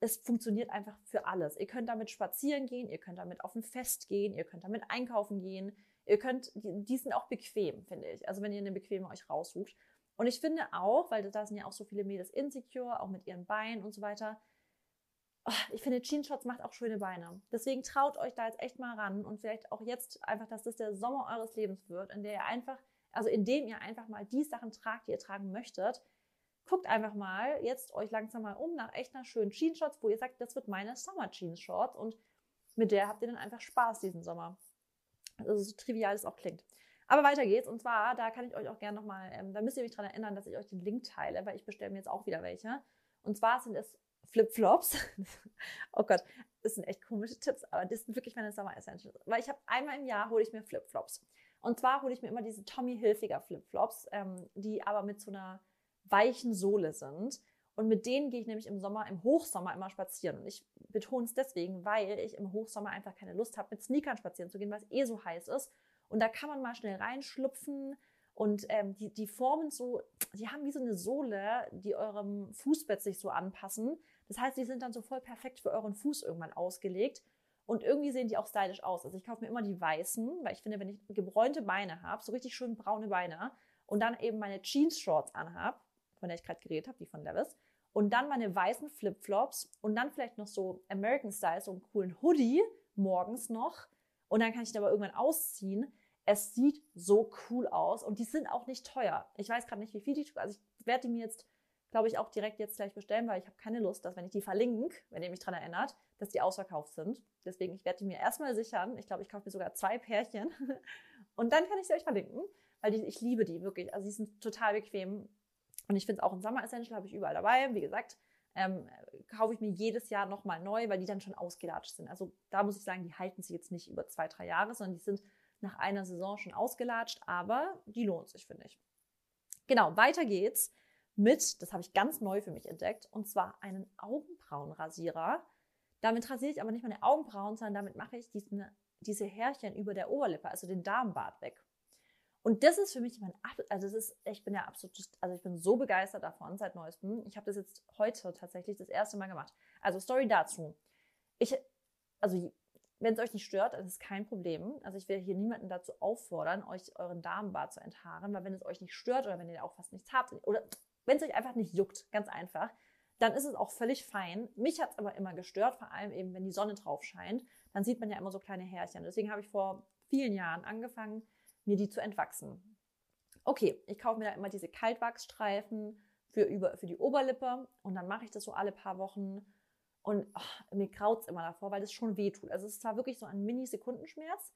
es funktioniert einfach für alles. Ihr könnt damit spazieren gehen, ihr könnt damit auf ein Fest gehen, ihr könnt damit einkaufen gehen, ihr könnt, die, die sind auch bequem, finde ich. Also wenn ihr eine bequeme euch raussucht. Und ich finde auch, weil da sind ja auch so viele Mädels insecure, auch mit ihren Beinen und so weiter, oh, ich finde, Jeanshots macht auch schöne Beine. Deswegen traut euch da jetzt echt mal ran und vielleicht auch jetzt einfach, dass das der Sommer eures Lebens wird, in der ihr einfach, also in dem ihr einfach mal die Sachen tragt, die ihr tragen möchtet. Guckt einfach mal jetzt euch langsam mal um nach echt einer schönen Jeansshorts, wo ihr sagt, das wird meine Summer Jeans Shorts und mit der habt ihr dann einfach Spaß diesen Sommer. Also so trivial es auch klingt. Aber weiter geht's. Und zwar, da kann ich euch auch gerne nochmal, ähm, da müsst ihr mich daran erinnern, dass ich euch den Link teile, weil ich bestelle mir jetzt auch wieder welche. Und zwar sind es Flipflops. oh Gott, das sind echt komische Tipps, aber das sind wirklich meine Summer Essentials. Weil ich habe einmal im Jahr hole ich mir Flipflops. Und zwar hole ich mir immer diese Tommy Hilfiger Flipflops, ähm, die aber mit so einer weichen Sohle sind. Und mit denen gehe ich nämlich im Sommer, im Hochsommer immer spazieren. Und ich betone es deswegen, weil ich im Hochsommer einfach keine Lust habe, mit Sneakern spazieren zu gehen, weil es eh so heiß ist. Und da kann man mal schnell reinschlupfen, und ähm, die, die formen so, die haben wie so eine Sohle, die eurem Fußbett sich so anpassen. Das heißt, die sind dann so voll perfekt für euren Fuß irgendwann ausgelegt. Und irgendwie sehen die auch stylisch aus. Also ich kaufe mir immer die weißen, weil ich finde, wenn ich gebräunte Beine habe, so richtig schön braune Beine, und dann eben meine Jeans-Shorts anhab, von der ich gerade geredet habe, die von Levis, und dann meine weißen Flipflops und dann vielleicht noch so American Style, so einen coolen Hoodie morgens noch. Und dann kann ich den aber irgendwann ausziehen es sieht so cool aus und die sind auch nicht teuer. Ich weiß gerade nicht, wie viel die, also ich werde die mir jetzt, glaube ich, auch direkt jetzt gleich bestellen, weil ich habe keine Lust, dass wenn ich die verlinke, wenn ihr mich daran erinnert, dass die ausverkauft sind. Deswegen, ich werde die mir erstmal sichern. Ich glaube, ich kaufe mir sogar zwei Pärchen und dann kann ich sie euch verlinken, weil die, ich liebe die wirklich. Also die sind total bequem und ich finde es auch im Summer Essential, habe ich überall dabei. Wie gesagt, ähm, kaufe ich mir jedes Jahr nochmal neu, weil die dann schon ausgelatscht sind. Also da muss ich sagen, die halten sich jetzt nicht über zwei, drei Jahre, sondern die sind nach einer Saison schon ausgelatscht, aber die lohnt sich, finde ich. Genau, weiter geht's mit, das habe ich ganz neu für mich entdeckt, und zwar einen Augenbrauenrasierer. Damit rasiere ich aber nicht meine Augenbrauen, sondern damit mache ich diesen, diese Härchen über der Oberlippe, also den Darmbart weg. Und das ist für mich mein, also das ist, ich bin ja absolut, also ich bin so begeistert davon seit neuestem. Ich habe das jetzt heute tatsächlich das erste Mal gemacht. Also Story dazu. Ich also wenn es euch nicht stört, das ist kein Problem. Also ich will hier niemanden dazu auffordern, euch euren Darmbad zu enthaaren, weil wenn es euch nicht stört oder wenn ihr auch fast nichts habt oder wenn es euch einfach nicht juckt, ganz einfach, dann ist es auch völlig fein. Mich hat es aber immer gestört, vor allem eben, wenn die Sonne drauf scheint. Dann sieht man ja immer so kleine Härchen. Deswegen habe ich vor vielen Jahren angefangen, mir die zu entwachsen. Okay, ich kaufe mir da immer diese Kaltwachsstreifen für, über, für die Oberlippe und dann mache ich das so alle paar Wochen und oh, mir es immer davor, weil das schon weh tut. Also es ist zwar wirklich so ein Mini-Sekundenschmerz,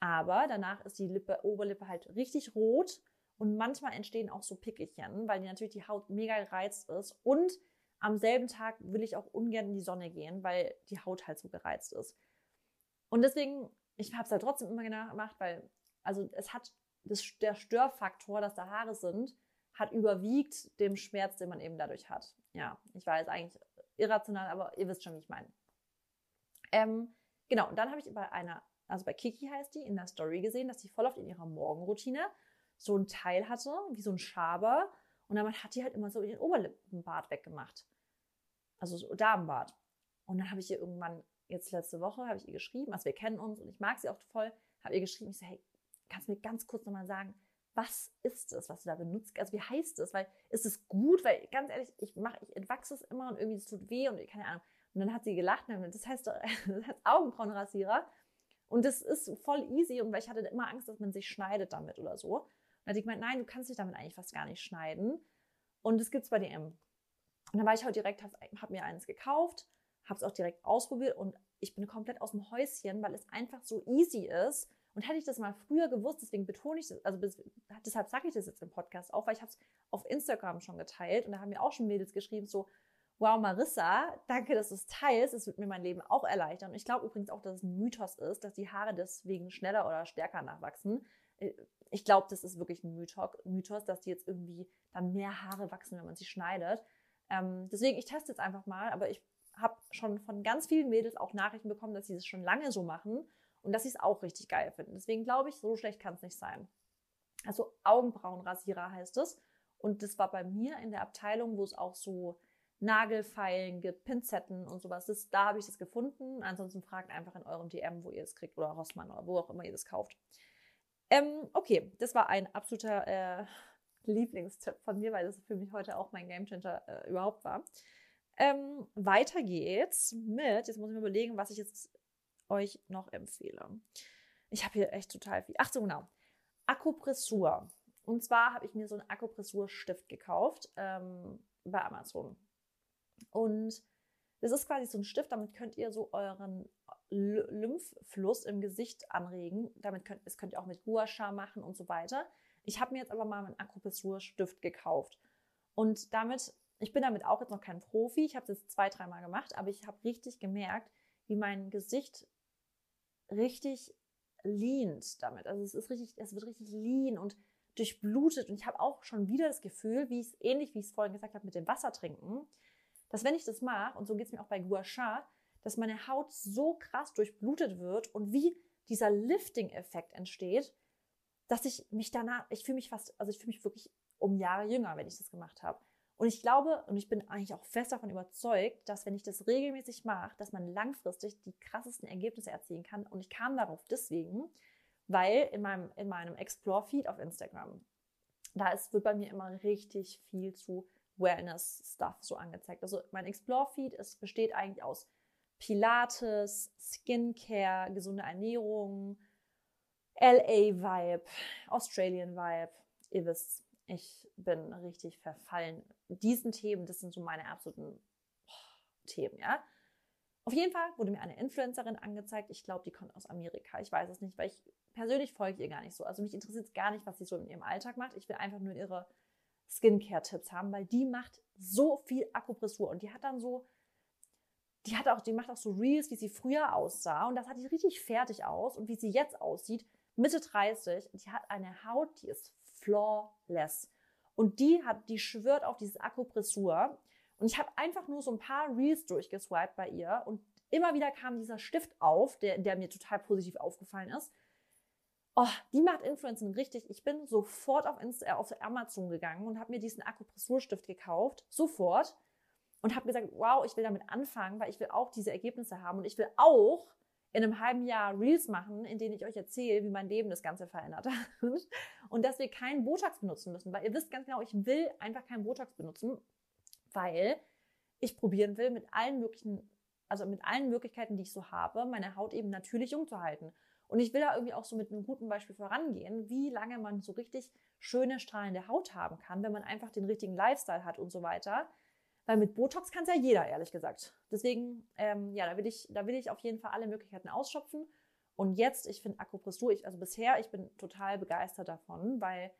aber danach ist die Lippe, Oberlippe halt richtig rot und manchmal entstehen auch so Pickelchen, weil die natürlich die Haut mega gereizt ist und am selben Tag will ich auch ungern in die Sonne gehen, weil die Haut halt so gereizt ist. Und deswegen, ich habe es halt trotzdem immer gemacht, weil, also es hat, das, der Störfaktor, dass da Haare sind, hat überwiegt dem Schmerz, den man eben dadurch hat. Ja, ich weiß eigentlich irrational, aber ihr wisst schon, wie ich meine. Ähm, genau, und dann habe ich bei einer, also bei Kiki heißt die, in der Story gesehen, dass sie voll oft in ihrer Morgenroutine so ein Teil hatte, wie so ein Schaber. Und dann hat die halt immer so den Oberlippenbart weggemacht also so Damenbart. Und dann habe ich ihr irgendwann, jetzt letzte Woche, habe ich ihr geschrieben, also wir kennen uns und ich mag sie auch voll, habe ihr geschrieben, ich so, hey, kannst du mir ganz kurz nochmal sagen, was ist es, was du da benutzt? Also wie heißt es? Weil ist es gut? Weil ganz ehrlich, ich mache, ich entwachse es immer und irgendwie es tut weh und keine Ahnung. Und dann hat sie gelacht und das heißt, das heißt Augenbrauenrasierer. Und das ist voll easy und weil ich hatte immer Angst, dass man sich schneidet damit oder so. Und dann hat sie gemeint, nein, du kannst dich damit eigentlich fast gar nicht schneiden. Und das gibt es bei DM. Und dann war ich halt direkt, habe hab mir eins gekauft, habe es auch direkt ausprobiert und ich bin komplett aus dem Häuschen, weil es einfach so easy ist. Und hätte ich das mal früher gewusst, deswegen betone ich das, also deshalb sage ich das jetzt im Podcast auch, weil ich habe es auf Instagram schon geteilt und da haben mir auch schon Mädels geschrieben, so, wow, Marissa, danke, dass du es teilst, es wird mir mein Leben auch erleichtern. Und ich glaube übrigens auch, dass es ein Mythos ist, dass die Haare deswegen schneller oder stärker nachwachsen. Äh, ich glaube, das ist wirklich ein Mythos, dass die jetzt irgendwie dann mehr Haare wachsen, wenn man sie schneidet. Ähm, deswegen, ich teste jetzt einfach mal, aber ich habe schon von ganz vielen Mädels auch Nachrichten bekommen, dass sie das schon lange so machen und dass sie es auch richtig geil finden. Deswegen glaube ich, so schlecht kann es nicht sein. Also Augenbrauenrasierer heißt es. Und das war bei mir in der Abteilung, wo es auch so Nagelfeilen gibt, Pinzetten und sowas. Das, da habe ich das gefunden. Ansonsten fragt einfach in eurem DM, wo ihr es kriegt oder Rossmann oder wo auch immer ihr das kauft. Ähm, okay, das war ein absoluter äh, Lieblingstipp von mir, weil das für mich heute auch mein Gamechanger äh, überhaupt war. Ähm, weiter geht's mit, jetzt muss ich mir überlegen, was ich jetzt euch noch empfehle. Ich habe hier echt total viel. Ach so, genau. Akupressur. Und zwar habe ich mir so einen Akupressurstift gekauft ähm, bei Amazon. Und das ist quasi so ein Stift, damit könnt ihr so euren Lymphfluss im Gesicht anregen. Damit könnt, das könnt ihr auch mit Gua Sha machen und so weiter. Ich habe mir jetzt aber mal einen Akupressurstift gekauft. Und damit, ich bin damit auch jetzt noch kein Profi. Ich habe es zwei, dreimal gemacht, aber ich habe richtig gemerkt, wie mein Gesicht richtig leant damit. Also es ist richtig, es wird richtig lean und durchblutet. Und ich habe auch schon wieder das Gefühl, wie es ähnlich wie ich es vorhin gesagt habe mit dem Wasser trinken, dass wenn ich das mache, und so geht es mir auch bei Gua Sha, dass meine Haut so krass durchblutet wird und wie dieser Lifting-Effekt entsteht, dass ich mich danach, ich fühle mich fast, also ich fühle mich wirklich um Jahre jünger, wenn ich das gemacht habe. Und ich glaube und ich bin eigentlich auch fest davon überzeugt, dass wenn ich das regelmäßig mache, dass man langfristig die krassesten Ergebnisse erzielen kann. Und ich kam darauf deswegen, weil in meinem, in meinem Explore-Feed auf Instagram, da ist, wird bei mir immer richtig viel zu Wellness-Stuff so angezeigt. Also mein Explore-Feed besteht eigentlich aus Pilates, Skincare, gesunde Ernährung, LA-Vibe, Australian-Vibe. Ihr wisst, ich bin richtig verfallen. Diesen Themen, das sind so meine absoluten Themen, ja. Auf jeden Fall wurde mir eine Influencerin angezeigt. Ich glaube, die kommt aus Amerika. Ich weiß es nicht, weil ich persönlich folge ihr gar nicht so. Also mich interessiert es gar nicht, was sie so in ihrem Alltag macht. Ich will einfach nur ihre Skincare-Tipps haben, weil die macht so viel Akupressur und die hat dann so, die hat auch, die macht auch so Reels, wie sie früher aussah und das hat die richtig fertig aus und wie sie jetzt aussieht, Mitte 30, die hat eine Haut, die ist flawless. Und die hat, die schwört auf dieses Akupressur. Und ich habe einfach nur so ein paar Reels durchgeswiped bei ihr und immer wieder kam dieser Stift auf, der, der mir total positiv aufgefallen ist. Oh, die macht Influencing richtig. Ich bin sofort auf, Insta, äh, auf Amazon gegangen und habe mir diesen Akupressurstift gekauft. Sofort. Und habe gesagt, wow, ich will damit anfangen, weil ich will auch diese Ergebnisse haben. Und ich will auch in einem halben Jahr Reels machen, in denen ich euch erzähle, wie mein Leben das Ganze verändert hat. Und dass wir keinen Botox benutzen müssen, weil ihr wisst ganz genau, ich will einfach keinen Botox benutzen, weil ich probieren will, mit allen möglichen, also mit allen Möglichkeiten, die ich so habe, meine Haut eben natürlich jung zu halten. Und ich will da irgendwie auch so mit einem guten Beispiel vorangehen, wie lange man so richtig schöne, strahlende Haut haben kann, wenn man einfach den richtigen Lifestyle hat und so weiter. Weil mit Botox kann es ja jeder, ehrlich gesagt. Deswegen, ähm, ja, da will, ich, da will ich auf jeden Fall alle Möglichkeiten ausschöpfen. Und jetzt, ich finde Akupressur, ich, also bisher, ich bin total begeistert davon, weil,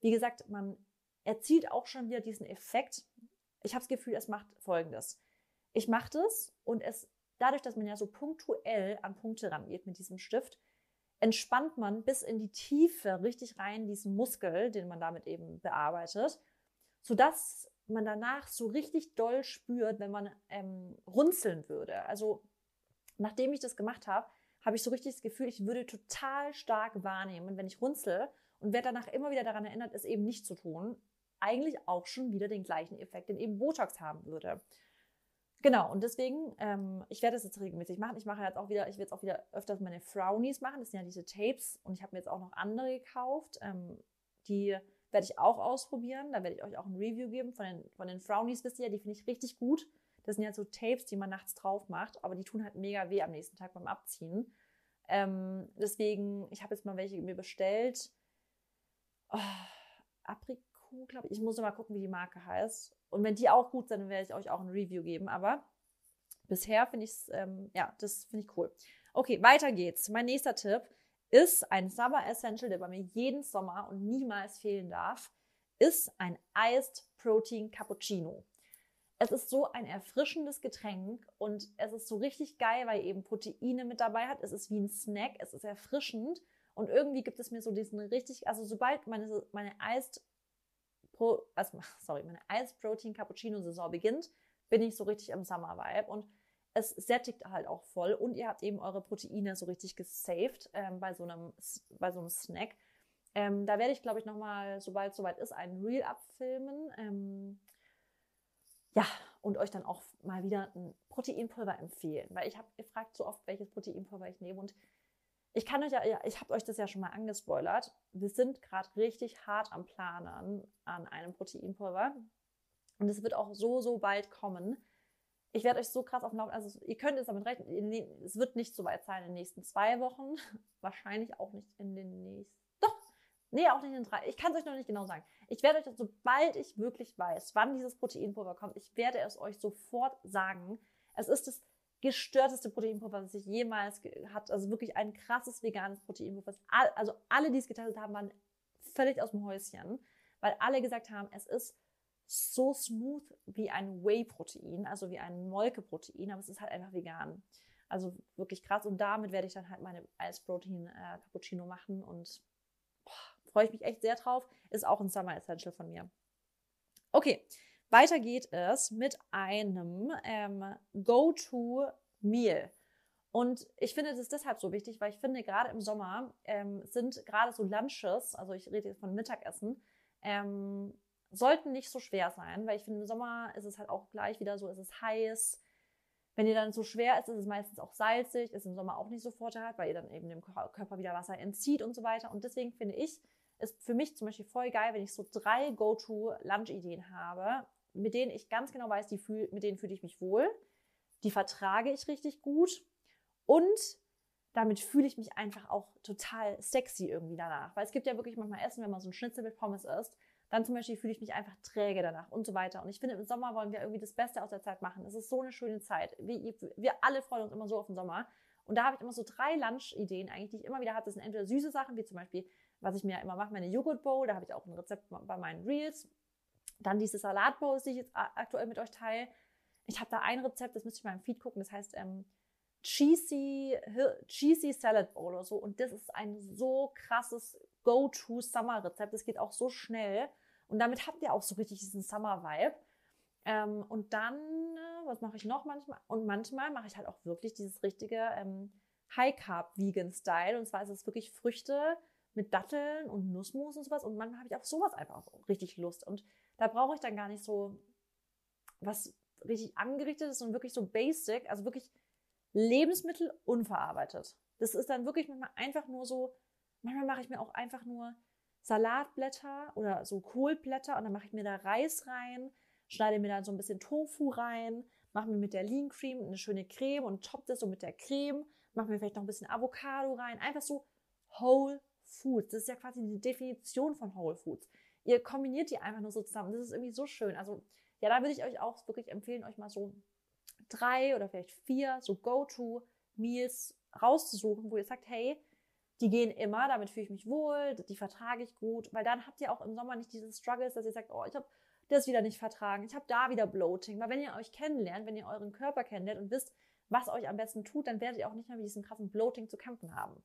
wie gesagt, man erzielt auch schon wieder diesen Effekt. Ich habe das Gefühl, es macht Folgendes. Ich mache das und es, dadurch, dass man ja so punktuell an Punkte rangeht mit diesem Stift, entspannt man bis in die Tiefe richtig rein diesen Muskel, den man damit eben bearbeitet, sodass man danach so richtig doll spürt, wenn man ähm, runzeln würde. Also nachdem ich das gemacht habe, habe ich so richtig das Gefühl, ich würde total stark wahrnehmen, wenn ich runzel und werde danach immer wieder daran erinnert, es eben nicht zu tun, eigentlich auch schon wieder den gleichen Effekt, den eben Botox haben würde. Genau, und deswegen, ähm, ich werde das jetzt regelmäßig machen. Ich mache jetzt auch wieder, ich werde jetzt auch wieder öfters meine Frownies machen. Das sind ja diese Tapes und ich habe mir jetzt auch noch andere gekauft. Ähm, die werde ich auch ausprobieren. Da werde ich euch auch ein Review geben von den, von den Frownies, wisst ihr, die finde ich richtig gut. Das sind ja so Tapes, die man nachts drauf macht, aber die tun halt mega weh am nächsten Tag beim Abziehen. Ähm, deswegen, ich habe jetzt mal welche mir bestellt. Oh, Aprikot, glaube ich. Ich muss noch mal gucken, wie die Marke heißt. Und wenn die auch gut sind, dann werde ich euch auch ein Review geben. Aber bisher finde ich es, ähm, ja, das finde ich cool. Okay, weiter geht's. Mein nächster Tipp ist ein Summer Essential, der bei mir jeden Sommer und niemals fehlen darf, ist ein Iced Protein Cappuccino. Es ist so ein erfrischendes Getränk und es ist so richtig geil, weil eben Proteine mit dabei hat. Es ist wie ein Snack, es ist erfrischend und irgendwie gibt es mir so diesen richtig, also sobald meine, meine Iced Pro, also, sorry, meine Iced Protein Cappuccino Saison beginnt, bin ich so richtig im Summer Vibe und es sättigt halt auch voll und ihr habt eben eure Proteine so richtig gesaved ähm, bei, so einem, bei so einem Snack. Ähm, da werde ich, glaube ich, nochmal, sobald es soweit ist, ein Reel abfilmen. Ähm, ja, und euch dann auch mal wieder ein Proteinpulver empfehlen, weil ich habe, ihr fragt so oft, welches Proteinpulver ich nehme und ich kann euch ja, ich habe euch das ja schon mal angespoilert. Wir sind gerade richtig hart am Planern an einem Proteinpulver und es wird auch so, so bald kommen ich werde euch so krass auf dem Laufenden, also ihr könnt es damit rechnen, es wird nicht so weit sein in den nächsten zwei Wochen, wahrscheinlich auch nicht in den nächsten, doch, nee, auch nicht in drei, ich kann es euch noch nicht genau sagen. Ich werde euch, sobald ich wirklich weiß, wann dieses Proteinpulver kommt, ich werde es euch sofort sagen. Es ist das gestörteste Proteinpulver, das ich jemals hat, also wirklich ein krasses veganes Proteinpulver. Also alle, die es getestet haben, waren völlig aus dem Häuschen, weil alle gesagt haben, es ist so smooth wie ein Whey-Protein, also wie ein Molkeprotein, aber es ist halt einfach vegan. Also wirklich krass. Und damit werde ich dann halt meine Eisprotein äh, machen und freue ich mich echt sehr drauf. Ist auch ein Summer Essential von mir. Okay, weiter geht es mit einem ähm, Go-To-Meal. Und ich finde das deshalb so wichtig, weil ich finde, gerade im Sommer ähm, sind gerade so Lunches, also ich rede jetzt von Mittagessen, ähm, sollten nicht so schwer sein, weil ich finde, im Sommer ist es halt auch gleich wieder so, ist es heiß. Wenn ihr dann so schwer ist, ist es meistens auch salzig, ist im Sommer auch nicht so vorteilhaft, weil ihr dann eben dem Körper wieder Wasser entzieht und so weiter. Und deswegen finde ich, ist für mich zum Beispiel voll geil, wenn ich so drei Go-To-Lunch-Ideen habe, mit denen ich ganz genau weiß, die fühl, mit denen fühle ich mich wohl, die vertrage ich richtig gut und damit fühle ich mich einfach auch total sexy irgendwie danach. Weil es gibt ja wirklich manchmal Essen, wenn man so ein Schnitzel mit Pommes isst, dann zum Beispiel fühle ich mich einfach träge danach und so weiter. Und ich finde, im Sommer wollen wir irgendwie das Beste aus der Zeit machen. Es ist so eine schöne Zeit. Wir, wir alle freuen uns immer so auf den Sommer. Und da habe ich immer so drei Lunch-Ideen eigentlich, die ich immer wieder habe. Das sind entweder süße Sachen, wie zum Beispiel, was ich mir immer mache, meine Joghurt Bowl. Da habe ich auch ein Rezept bei meinen Reels. Dann diese Salat Bowls, die ich jetzt aktuell mit euch teile. Ich habe da ein Rezept, das müsste ich mal im Feed gucken. Das heißt ähm, Cheesy, Cheesy Salad Bowl oder so. Und das ist ein so krasses Go-To-Summer-Rezept. Es geht auch so schnell. Und damit habt ihr auch so richtig diesen Summer-Vibe. Ähm, und dann, äh, was mache ich noch manchmal? Und manchmal mache ich halt auch wirklich dieses richtige ähm, High-Carb-Vegan-Style. Und zwar ist es wirklich Früchte mit Datteln und Nussmus und sowas. Und manchmal habe ich auf sowas einfach auch richtig Lust. Und da brauche ich dann gar nicht so was richtig angerichtetes und wirklich so basic, also wirklich Lebensmittel unverarbeitet. Das ist dann wirklich manchmal einfach nur so, manchmal mache ich mir auch einfach nur Salatblätter oder so Kohlblätter und dann mache ich mir da Reis rein, schneide mir dann so ein bisschen Tofu rein, mache mir mit der Lean Cream eine schöne Creme und top das so mit der Creme, mache mir vielleicht noch ein bisschen Avocado rein, einfach so Whole Foods. Das ist ja quasi die Definition von Whole Foods. Ihr kombiniert die einfach nur so zusammen. Das ist irgendwie so schön. Also ja, da würde ich euch auch wirklich empfehlen, euch mal so drei oder vielleicht vier so Go-To-Meals rauszusuchen, wo ihr sagt, hey, die gehen immer, damit fühle ich mich wohl, die vertrage ich gut, weil dann habt ihr auch im Sommer nicht diese Struggles, dass ihr sagt, oh, ich habe das wieder nicht vertragen, ich habe da wieder Bloating. Weil wenn ihr euch kennenlernt, wenn ihr euren Körper kennenlernt und wisst, was euch am besten tut, dann werdet ihr auch nicht mehr mit diesem krassen Bloating zu kämpfen haben.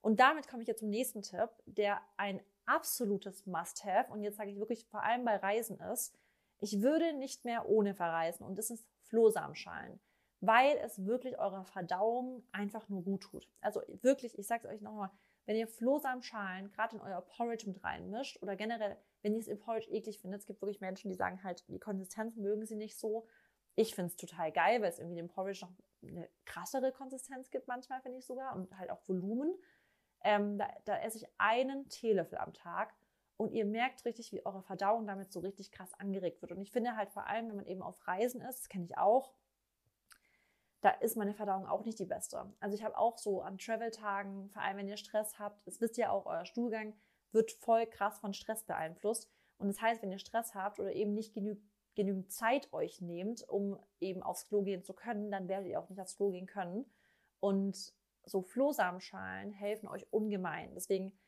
Und damit komme ich jetzt zum nächsten Tipp, der ein absolutes Must-Have und jetzt sage ich wirklich vor allem bei Reisen ist. Ich würde nicht mehr ohne verreisen und das ist Flohsamenschalen weil es wirklich eurer Verdauung einfach nur gut tut. Also wirklich, ich sage es euch nochmal, wenn ihr Flohsamenschalen gerade in euer Porridge mit reinmischt oder generell, wenn ihr es im Porridge eklig findet, es gibt wirklich Menschen, die sagen halt, die Konsistenz mögen sie nicht so. Ich finde es total geil, weil es irgendwie dem Porridge noch eine krassere Konsistenz gibt manchmal, finde ich sogar, und halt auch Volumen. Ähm, da, da esse ich einen Teelöffel am Tag und ihr merkt richtig, wie eure Verdauung damit so richtig krass angeregt wird. Und ich finde halt vor allem, wenn man eben auf Reisen ist, das kenne ich auch, da ist meine Verdauung auch nicht die beste. Also ich habe auch so an Travel-Tagen, vor allem wenn ihr Stress habt, das wisst ihr auch, euer Stuhlgang wird voll krass von Stress beeinflusst. Und das heißt, wenn ihr Stress habt oder eben nicht genü genügend Zeit euch nehmt, um eben aufs Klo gehen zu können, dann werdet ihr auch nicht aufs Klo gehen können. Und so Flohsamenschalen helfen euch ungemein. Deswegen,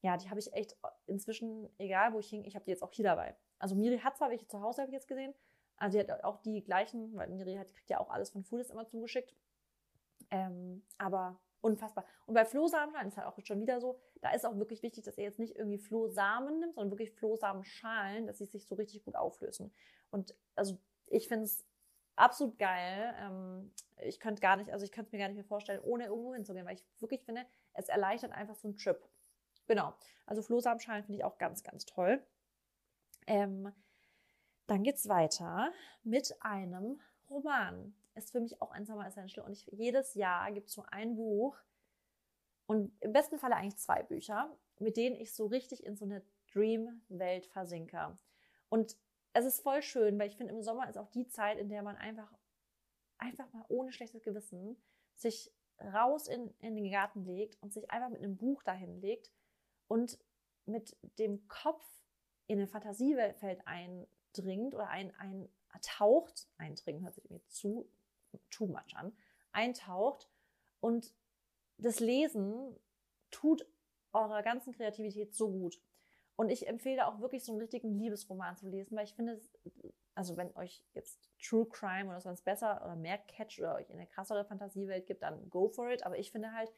ja, die habe ich echt inzwischen, egal wo ich hing, ich habe die jetzt auch hier dabei. Also Miri hat zwar welche zu Hause, habe ich jetzt gesehen, also sie hat auch die gleichen, weil Miri hat, kriegt ja auch alles von Foodist immer zugeschickt. Ähm, aber unfassbar. Und bei Flohsamenschalen ist halt auch schon wieder so, da ist auch wirklich wichtig, dass ihr jetzt nicht irgendwie Flohsamen nimmt, sondern wirklich Flohsamenschalen, dass sie sich so richtig gut auflösen. Und also ich finde es absolut geil. Ähm, ich könnte gar nicht, also ich könnte es mir gar nicht mehr vorstellen, ohne irgendwo hinzugehen, weil ich wirklich finde, es erleichtert einfach so einen Trip. Genau. Also Flohsamenschalen finde ich auch ganz, ganz toll. Ähm, dann geht es weiter mit einem Roman. Ist für mich auch ein Summer Essential und ich, jedes Jahr gibt es so ein Buch und im besten Falle eigentlich zwei Bücher, mit denen ich so richtig in so eine Dream-Welt versinke. Und es ist voll schön, weil ich finde, im Sommer ist auch die Zeit, in der man einfach, einfach mal ohne schlechtes Gewissen sich raus in, in den Garten legt und sich einfach mit einem Buch dahin legt und mit dem Kopf in eine Fantasiewelt ein, eindringt oder ein, ein taucht, eindringen hört sich irgendwie zu, too much an, eintaucht und das Lesen tut eurer ganzen Kreativität so gut. Und ich empfehle auch wirklich so einen richtigen Liebesroman zu lesen, weil ich finde, also wenn euch jetzt True Crime oder sonst besser oder mehr catch oder euch in eine krassere Fantasiewelt gibt, dann go for it. Aber ich finde halt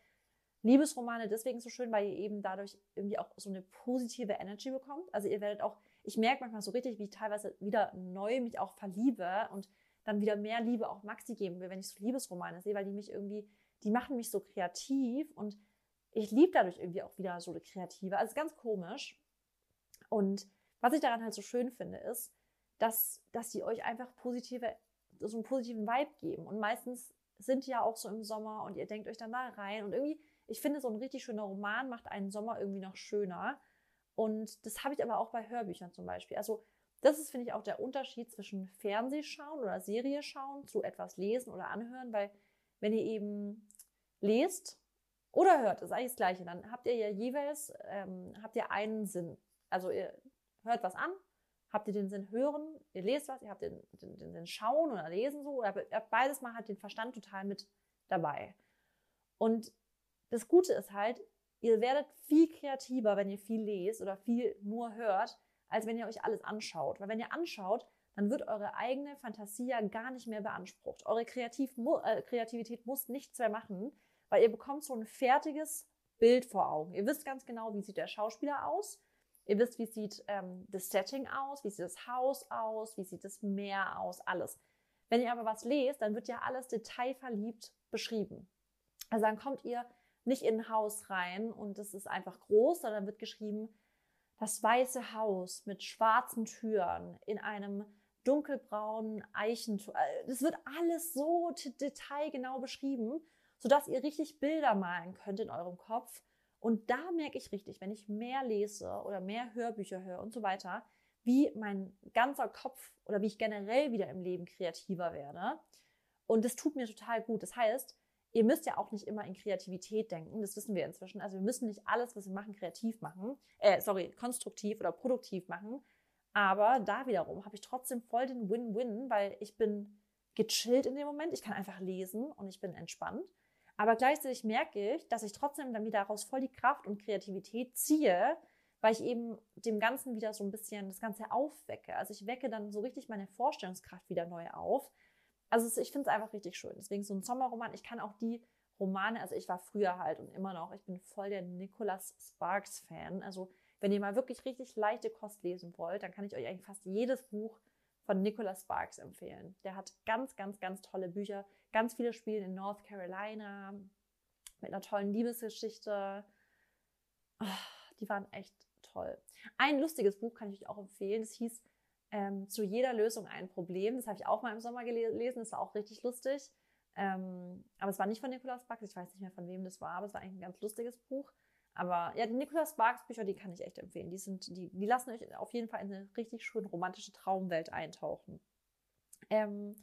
Liebesromane deswegen so schön, weil ihr eben dadurch irgendwie auch so eine positive Energy bekommt. Also ihr werdet auch ich merke manchmal so richtig, wie ich teilweise wieder neu mich auch verliebe und dann wieder mehr Liebe auch Maxi geben will, wenn ich so Liebesromane sehe, weil die mich irgendwie, die machen mich so kreativ und ich liebe dadurch irgendwie auch wieder so eine Kreative. Also ganz komisch. Und was ich daran halt so schön finde, ist, dass, dass die euch einfach positive, so einen positiven Vibe geben. Und meistens sind die ja auch so im Sommer und ihr denkt euch dann da rein. Und irgendwie, ich finde, so ein richtig schöner Roman macht einen Sommer irgendwie noch schöner. Und das habe ich aber auch bei Hörbüchern zum Beispiel. Also das ist, finde ich, auch der Unterschied zwischen Fernsehschauen oder Serie schauen zu etwas lesen oder anhören, weil wenn ihr eben lest oder hört, ist eigentlich das Gleiche, dann habt ihr ja jeweils, ähm, habt ihr einen Sinn. Also ihr hört was an, habt ihr den Sinn hören, ihr lest was, ihr habt den, den, den Sinn schauen oder lesen so, oder beides mal hat den Verstand total mit dabei. Und das Gute ist halt, Ihr werdet viel kreativer, wenn ihr viel lest oder viel nur hört, als wenn ihr euch alles anschaut. Weil wenn ihr anschaut, dann wird eure eigene Fantasie ja gar nicht mehr beansprucht. Eure Kreativ äh, Kreativität muss nichts mehr machen, weil ihr bekommt so ein fertiges Bild vor Augen. Ihr wisst ganz genau, wie sieht der Schauspieler aus. Ihr wisst, wie sieht ähm, das Setting aus, wie sieht das Haus aus, wie sieht das Meer aus, alles. Wenn ihr aber was lest, dann wird ja alles detailverliebt beschrieben. Also dann kommt ihr nicht in ein Haus rein und es ist einfach groß, sondern wird geschrieben, das weiße Haus mit schwarzen Türen in einem dunkelbraunen Eichenton. Äh, das wird alles so detailgenau beschrieben, sodass ihr richtig Bilder malen könnt in eurem Kopf. Und da merke ich richtig, wenn ich mehr lese oder mehr Hörbücher höre und so weiter, wie mein ganzer Kopf oder wie ich generell wieder im Leben kreativer werde. Und das tut mir total gut. Das heißt, ihr müsst ja auch nicht immer in Kreativität denken. Das wissen wir inzwischen. Also wir müssen nicht alles, was wir machen, kreativ machen. Äh, sorry, konstruktiv oder produktiv machen. Aber da wiederum habe ich trotzdem voll den Win-Win, weil ich bin gechillt in dem Moment. Ich kann einfach lesen und ich bin entspannt. Aber gleichzeitig merke ich, dass ich trotzdem dann wieder daraus voll die Kraft und Kreativität ziehe, weil ich eben dem Ganzen wieder so ein bisschen das Ganze aufwecke. Also ich wecke dann so richtig meine Vorstellungskraft wieder neu auf. Also ich finde es einfach richtig schön. Deswegen so ein Sommerroman. Ich kann auch die Romane, also ich war früher halt und immer noch, ich bin voll der Nicholas Sparks Fan. Also wenn ihr mal wirklich richtig leichte Kost lesen wollt, dann kann ich euch eigentlich fast jedes Buch von Nicholas Sparks empfehlen. Der hat ganz, ganz, ganz tolle Bücher. Ganz viele spielen in North Carolina mit einer tollen Liebesgeschichte. Oh, die waren echt toll. Ein lustiges Buch kann ich euch auch empfehlen. Das hieß ähm, Zu jeder Lösung ein Problem. Das habe ich auch mal im Sommer gelesen. Das war auch richtig lustig. Ähm, aber es war nicht von Nikolaus Sparks. Ich weiß nicht mehr, von wem das war, aber es war eigentlich ein ganz lustiges Buch. Aber ja, die Nikolaus Sparks Bücher, die kann ich echt empfehlen. Die, sind, die, die lassen euch auf jeden Fall in eine richtig schön romantische Traumwelt eintauchen. Ähm,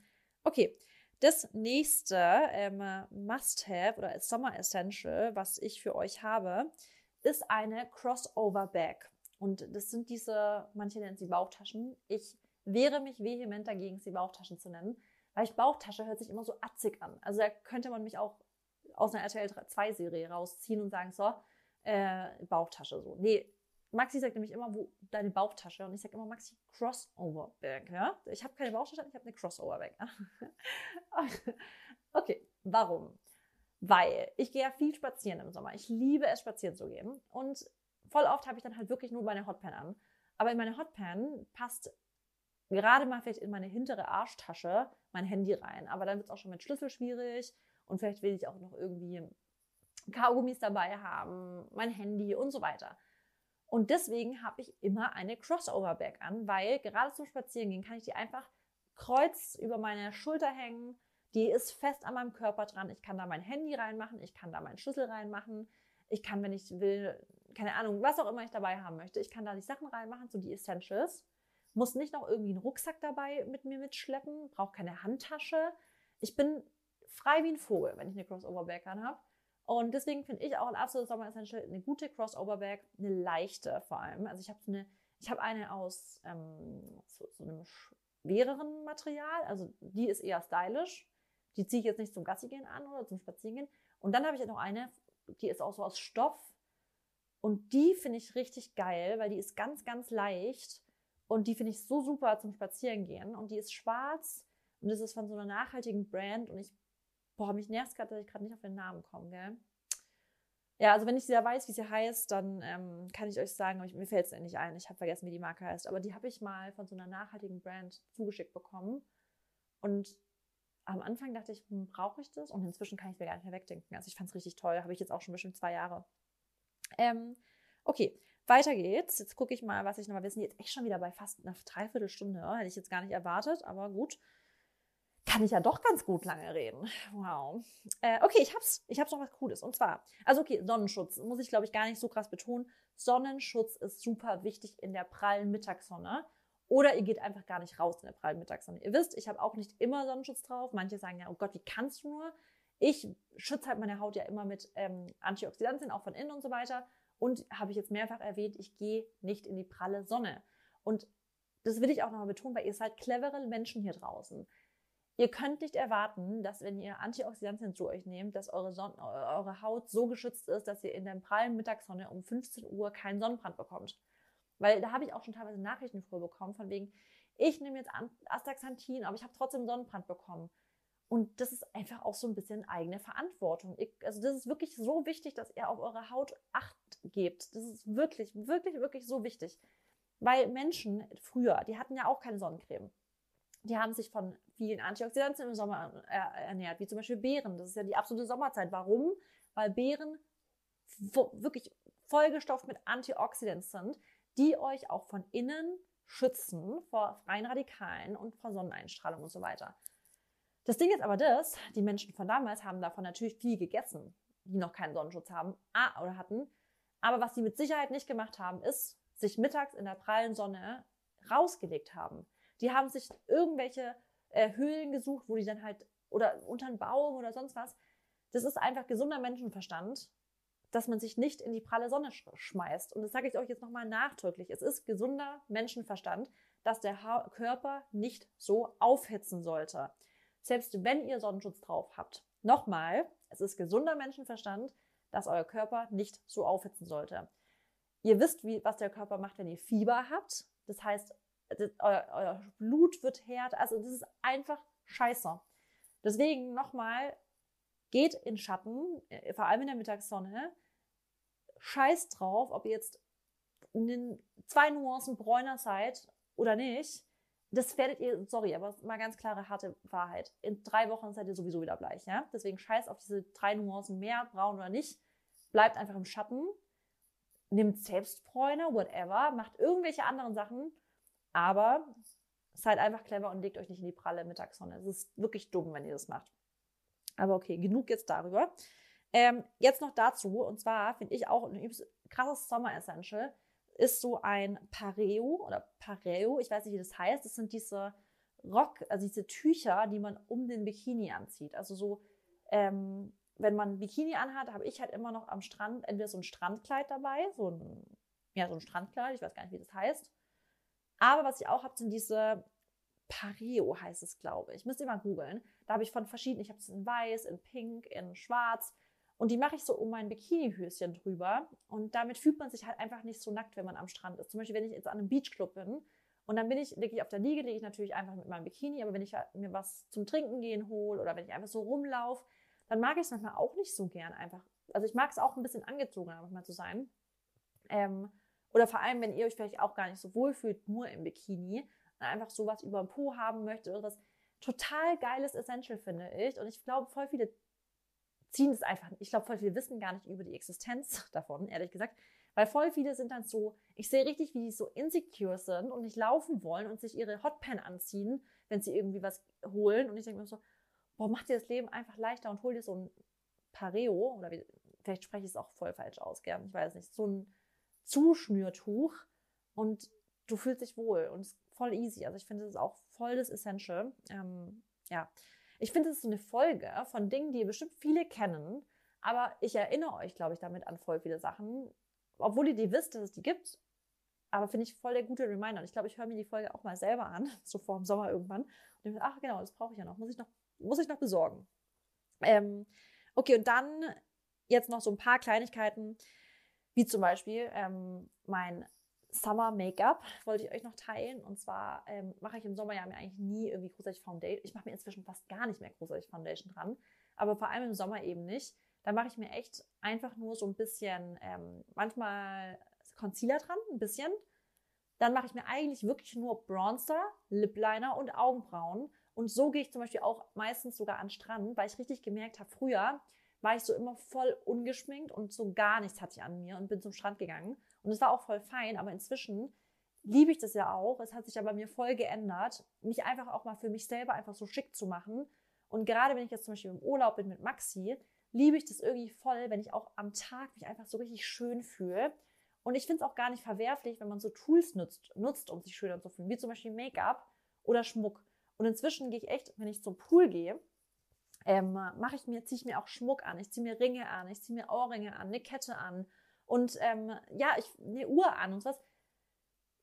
okay, das nächste ähm, Must-Have oder Summer Essential, was ich für euch habe, ist eine Crossover-Bag. Und das sind diese, manche nennen sie Bauchtaschen. Ich wehre mich vehement dagegen, sie Bauchtaschen zu nennen, weil ich Bauchtasche hört sich immer so atzig an. Also da könnte man mich auch aus einer RTL 2 Serie rausziehen und sagen, so, äh, Bauchtasche so. Nee, Maxi sagt nämlich immer, wo deine Bauchtasche? Und ich sage immer, Maxi, Crossover Bag. Ja? Ich habe keine Bauchtasche, ich habe eine Crossover Bag. okay, warum? Weil ich gehe ja viel spazieren im Sommer. Ich liebe es, spazieren zu gehen. Und voll oft habe ich dann halt wirklich nur meine Hotpan an. Aber in meine Hotpan passt gerade mal vielleicht in meine hintere Arschtasche mein Handy rein. Aber dann wird es auch schon mit Schlüssel schwierig. Und vielleicht will ich auch noch irgendwie Kaugummis dabei haben, mein Handy und so weiter. Und deswegen habe ich immer eine Crossover-Bag an, weil gerade zum Spazierengehen kann ich die einfach kreuz über meine Schulter hängen. Die ist fest an meinem Körper dran. Ich kann da mein Handy reinmachen, ich kann da meinen Schlüssel reinmachen. Ich kann, wenn ich will, keine Ahnung, was auch immer ich dabei haben möchte, ich kann da die Sachen reinmachen, so die Essentials. Muss nicht noch irgendwie einen Rucksack dabei mit mir mitschleppen, brauche keine Handtasche. Ich bin frei wie ein Vogel, wenn ich eine Crossover-Bag an habe. Und deswegen finde ich auch ein absolutes Sommer Essential eine gute Crossover-Bag, eine leichte vor allem. Also ich habe eine, ich eine aus ähm, so, so, einem schwereren Material, also die ist eher stylisch. Die ziehe ich jetzt nicht zum Gassi gehen an oder zum Spazierengehen. Und dann habe ich noch eine, die ist auch so aus Stoff. Und die finde ich richtig geil, weil die ist ganz, ganz leicht. Und die finde ich so super zum Spazierengehen. Und die ist schwarz und das ist von so einer nachhaltigen Brand. Und ich Boah, mich nervt gerade, dass ich gerade nicht auf den Namen komme, gell? Ja, also wenn ich wieder weiß, wie sie heißt, dann ähm, kann ich euch sagen, ich, mir fällt es nicht ein. Ich habe vergessen, wie die Marke heißt. Aber die habe ich mal von so einer nachhaltigen Brand zugeschickt bekommen. Und am Anfang dachte ich, hm, brauche ich das? Und inzwischen kann ich mir gar nicht mehr wegdenken. Also ich fand es richtig toll. Habe ich jetzt auch schon bestimmt zwei Jahre. Ähm, okay, weiter geht's. Jetzt gucke ich mal, was ich nochmal wissen. Jetzt echt schon wieder bei fast einer Dreiviertelstunde. Hätte ich jetzt gar nicht erwartet, aber gut kann ich ja doch ganz gut lange reden. Wow. Äh, okay, ich hab's, ich hab's noch was Cooles. Und zwar, also okay, Sonnenschutz muss ich glaube ich gar nicht so krass betonen. Sonnenschutz ist super wichtig in der prallen Mittagssonne. Oder ihr geht einfach gar nicht raus in der prallen Mittagssonne. Ihr wisst, ich habe auch nicht immer Sonnenschutz drauf. Manche sagen ja, oh Gott, wie kannst du nur? Ich schütze halt meine Haut ja immer mit ähm, Antioxidantien, auch von innen und so weiter. Und habe ich jetzt mehrfach erwähnt, ich gehe nicht in die pralle Sonne. Und das will ich auch nochmal betonen, weil ihr seid clevere Menschen hier draußen. Ihr könnt nicht erwarten, dass wenn ihr Antioxidantien zu euch nehmt, dass eure, Son eure Haut so geschützt ist, dass ihr in der prallen Mittagssonne um 15 Uhr keinen Sonnenbrand bekommt. Weil da habe ich auch schon teilweise Nachrichten früher bekommen, von wegen, ich nehme jetzt Astaxanthin, aber ich habe trotzdem Sonnenbrand bekommen. Und das ist einfach auch so ein bisschen eigene Verantwortung. Also das ist wirklich so wichtig, dass ihr auf eure Haut Acht gebt. Das ist wirklich, wirklich, wirklich so wichtig. Weil Menschen früher, die hatten ja auch keine Sonnencreme die haben sich von vielen Antioxidantien im Sommer ernährt, wie zum Beispiel Beeren. Das ist ja die absolute Sommerzeit. Warum? Weil Beeren wirklich vollgestopft mit Antioxidants sind, die euch auch von innen schützen vor freien Radikalen und vor Sonneneinstrahlung und so weiter. Das Ding ist aber das, die Menschen von damals haben davon natürlich viel gegessen, die noch keinen Sonnenschutz haben ah, oder hatten. Aber was sie mit Sicherheit nicht gemacht haben, ist, sich mittags in der prallen Sonne rausgelegt haben. Die haben sich irgendwelche äh, Höhlen gesucht, wo die dann halt, oder unter einen Baum oder sonst was. Das ist einfach gesunder Menschenverstand, dass man sich nicht in die pralle Sonne sch schmeißt. Und das sage ich euch jetzt nochmal nachdrücklich. Es ist gesunder Menschenverstand, dass der ha Körper nicht so aufhitzen sollte. Selbst wenn ihr Sonnenschutz drauf habt. Nochmal, es ist gesunder Menschenverstand, dass euer Körper nicht so aufhitzen sollte. Ihr wisst, wie, was der Körper macht, wenn ihr Fieber habt. Das heißt, das, euer, euer Blut wird härter. Also das ist einfach scheiße. Deswegen nochmal, geht in Schatten, äh, vor allem in der Mittagssonne. Scheiß drauf, ob ihr jetzt in zwei Nuancen bräuner seid oder nicht. Das werdet ihr, sorry, aber mal ganz klare, harte Wahrheit. In drei Wochen seid ihr sowieso wieder bleich, ja? Deswegen scheiß auf diese drei Nuancen mehr, braun oder nicht. Bleibt einfach im Schatten. Nimmt Selbstbräuner, whatever. Macht irgendwelche anderen Sachen. Aber seid einfach clever und legt euch nicht in die pralle Mittagssonne. Es ist wirklich dumm, wenn ihr das macht. Aber okay, genug jetzt darüber. Ähm, jetzt noch dazu, und zwar finde ich auch ein krasses Sommer-Essential, ist so ein Pareo oder Pareo, ich weiß nicht, wie das heißt. Das sind diese Rock, also diese Tücher, die man um den Bikini anzieht. Also so, ähm, wenn man ein Bikini anhat, habe ich halt immer noch am Strand entweder so ein Strandkleid dabei, so ein, ja, so ein Strandkleid, ich weiß gar nicht, wie das heißt. Aber was ich auch habe, sind diese Pareo heißt es, glaube ich. Müsst ihr mal googeln. Da habe ich von verschiedenen, ich habe es in weiß, in pink, in schwarz. Und die mache ich so um mein Bikini-Höschen drüber. Und damit fühlt man sich halt einfach nicht so nackt, wenn man am Strand ist. Zum Beispiel, wenn ich jetzt an einem Beachclub bin und dann bin ich, liege ich auf der Liege, liege ich natürlich einfach mit meinem Bikini. Aber wenn ich halt mir was zum Trinken gehen hole oder wenn ich einfach so rumlaufe, dann mag ich es manchmal auch nicht so gern einfach. Also ich mag es auch ein bisschen angezogener manchmal zu sein. Ähm, oder vor allem, wenn ihr euch vielleicht auch gar nicht so wohl fühlt, nur im Bikini, einfach sowas über den Po haben möchte oder was total geiles Essential finde ich. Und ich glaube, voll viele ziehen es einfach, ich glaube, voll viele wissen gar nicht über die Existenz davon, ehrlich gesagt. Weil voll viele sind dann so, ich sehe richtig, wie die so insecure sind und nicht laufen wollen und sich ihre Hotpan anziehen, wenn sie irgendwie was holen. Und ich denke mir so, boah, mach dir das Leben einfach leichter und hol dir so ein Pareo, oder wie, vielleicht spreche ich es auch voll falsch aus, gern, ich weiß nicht, so ein Zuschnürtuch und du fühlst dich wohl und es ist voll easy. Also ich finde, das ist auch voll das Essential. Ähm, ja, ich finde, es ist so eine Folge von Dingen, die bestimmt viele kennen, aber ich erinnere euch, glaube ich, damit an voll viele Sachen, obwohl ihr die wisst, dass es die gibt. Aber finde ich voll der gute Reminder. Und ich glaube, ich höre mir die Folge auch mal selber an, so vor dem Sommer irgendwann. Und denke, ach genau, das brauche ich ja noch. Muss ich noch, muss ich noch besorgen. Ähm, okay, und dann jetzt noch so ein paar Kleinigkeiten, wie zum Beispiel ähm, mein Summer Make-up wollte ich euch noch teilen. Und zwar ähm, mache ich im Sommer ja mir eigentlich nie irgendwie großartig Foundation. Ich mache mir inzwischen fast gar nicht mehr großartig Foundation dran. Aber vor allem im Sommer eben nicht. Da mache ich mir echt einfach nur so ein bisschen, ähm, manchmal Concealer dran, ein bisschen. Dann mache ich mir eigentlich wirklich nur Bronzer, Lip Liner und Augenbrauen. Und so gehe ich zum Beispiel auch meistens sogar an den Strand, weil ich richtig gemerkt habe, früher war ich so immer voll ungeschminkt und so gar nichts hatte ich an mir und bin zum Strand gegangen. Und es war auch voll fein, aber inzwischen liebe ich das ja auch. Es hat sich aber mir voll geändert, mich einfach auch mal für mich selber einfach so schick zu machen. Und gerade wenn ich jetzt zum Beispiel im Urlaub bin mit Maxi, liebe ich das irgendwie voll, wenn ich auch am Tag mich einfach so richtig schön fühle. Und ich finde es auch gar nicht verwerflich, wenn man so Tools nutzt, nutzt, um sich schöner zu fühlen, wie zum Beispiel Make-up oder Schmuck. Und inzwischen gehe ich echt, wenn ich zum Pool gehe, ähm, mache ich mir, ziehe ich mir auch Schmuck an, ich ziehe mir Ringe an, ich ziehe mir Ohrringe an, eine Kette an und ähm, ja, ich eine Uhr an und was.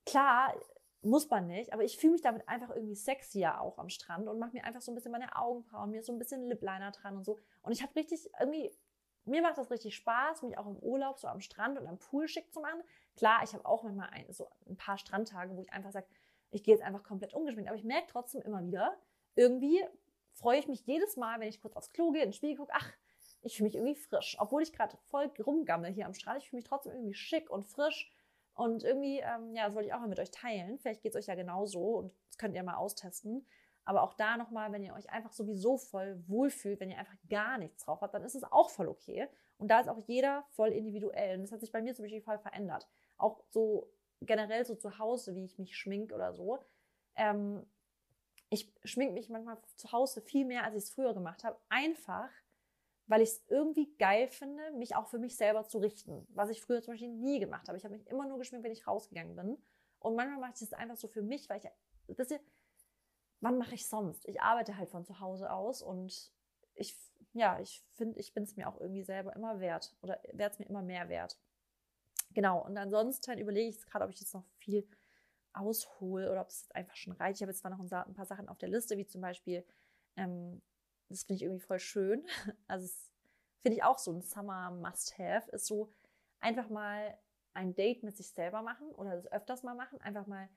Klar, muss man nicht, aber ich fühle mich damit einfach irgendwie sexier auch am Strand und mache mir einfach so ein bisschen meine Augenbrauen, mir so ein bisschen Lipliner dran und so. Und ich habe richtig irgendwie, mir macht das richtig Spaß, mich auch im Urlaub so am Strand und am Pool schick zu machen. Klar, ich habe auch manchmal ein, so ein paar Strandtage, wo ich einfach sage, ich gehe jetzt einfach komplett ungeschminkt, aber ich merke trotzdem immer wieder, irgendwie freue ich mich jedes Mal, wenn ich kurz aufs Klo gehe, in den Spiegel gucke, ach, ich fühle mich irgendwie frisch. Obwohl ich gerade voll rumgammel hier am Strand, ich fühle mich trotzdem irgendwie schick und frisch. Und irgendwie, ähm, ja, das wollte ich auch mal mit euch teilen. Vielleicht geht es euch ja genauso und das könnt ihr mal austesten. Aber auch da nochmal, wenn ihr euch einfach sowieso voll wohlfühlt, wenn ihr einfach gar nichts drauf habt, dann ist es auch voll okay. Und da ist auch jeder voll individuell. Und das hat sich bei mir zum Beispiel voll verändert. Auch so generell so zu Hause, wie ich mich schmink oder so. Ähm, ich schmink mich manchmal zu Hause viel mehr, als ich es früher gemacht habe. Einfach, weil ich es irgendwie geil finde, mich auch für mich selber zu richten. Was ich früher zum Beispiel nie gemacht habe. Ich habe mich immer nur geschminkt, wenn ich rausgegangen bin. Und manchmal mache ich das einfach so für mich, weil ich, das ist, wann mache ich sonst? Ich arbeite halt von zu Hause aus und ich, ja, ich finde, ich bin es mir auch irgendwie selber immer wert oder werde es mir immer mehr wert. Genau, und ansonsten überlege ich gerade, ob ich jetzt noch viel aushole oder ob es jetzt einfach schon reicht. Ich habe jetzt zwar noch ein paar Sachen auf der Liste, wie zum Beispiel, ähm, das finde ich irgendwie voll schön. Also, finde ich auch so ein Summer Must-Have, ist so einfach mal ein Date mit sich selber machen oder das öfters mal machen. Einfach mal,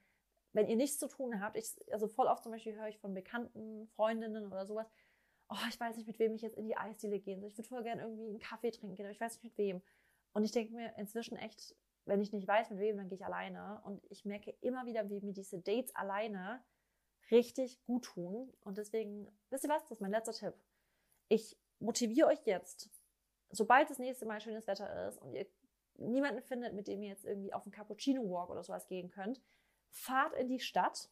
wenn ihr nichts zu tun habt. Ich, also voll oft zum Beispiel höre ich von Bekannten, Freundinnen oder sowas, oh, ich weiß nicht, mit wem ich jetzt in die Eisdiele gehen soll. Ich würde voll gerne irgendwie einen Kaffee trinken gehen, aber ich weiß nicht mit wem. Und ich denke mir inzwischen echt, wenn ich nicht weiß, mit wem, dann gehe ich alleine. Und ich merke immer wieder, wie mir diese Dates alleine richtig gut tun. Und deswegen, wisst ihr was, das ist mein letzter Tipp. Ich motiviere euch jetzt, sobald das nächste Mal schönes Wetter ist und ihr niemanden findet, mit dem ihr jetzt irgendwie auf einen Cappuccino-Walk oder sowas gehen könnt, fahrt in die Stadt,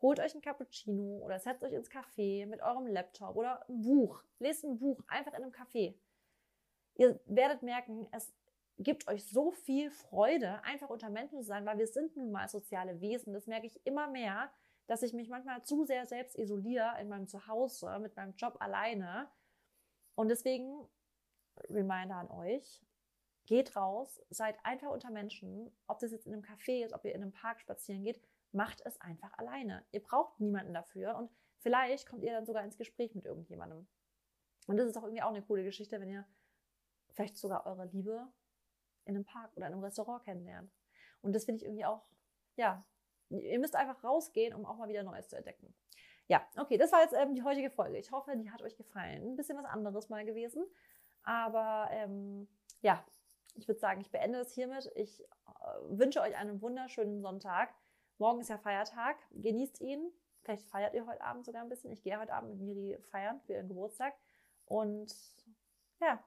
holt euch ein Cappuccino oder setzt euch ins Café mit eurem Laptop oder ein Buch. Lest ein Buch einfach in einem Café. Ihr werdet merken, es gibt euch so viel Freude, einfach unter Menschen zu sein, weil wir sind nun mal soziale Wesen. Das merke ich immer mehr, dass ich mich manchmal zu sehr selbst isoliere in meinem Zuhause, mit meinem Job alleine. Und deswegen, Reminder an euch, geht raus, seid einfach unter Menschen, ob das jetzt in einem Café ist, ob ihr in einem Park spazieren geht, macht es einfach alleine. Ihr braucht niemanden dafür und vielleicht kommt ihr dann sogar ins Gespräch mit irgendjemandem. Und das ist auch irgendwie auch eine coole Geschichte, wenn ihr vielleicht sogar eure Liebe in einem Park oder in einem Restaurant kennenlernt. Und das finde ich irgendwie auch, ja, ihr müsst einfach rausgehen, um auch mal wieder Neues zu entdecken. Ja, okay, das war jetzt ähm, die heutige Folge. Ich hoffe, die hat euch gefallen. Ein bisschen was anderes mal gewesen. Aber ähm, ja, ich würde sagen, ich beende es hiermit. Ich äh, wünsche euch einen wunderschönen Sonntag. Morgen ist ja Feiertag. Genießt ihn. Vielleicht feiert ihr heute Abend sogar ein bisschen. Ich gehe heute Abend mit Miri feiern für ihren Geburtstag. Und ja,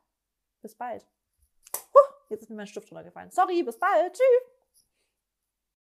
bis bald. Jetzt ist mir mein Stift runtergefallen. Sorry, bis bald. Tschüss.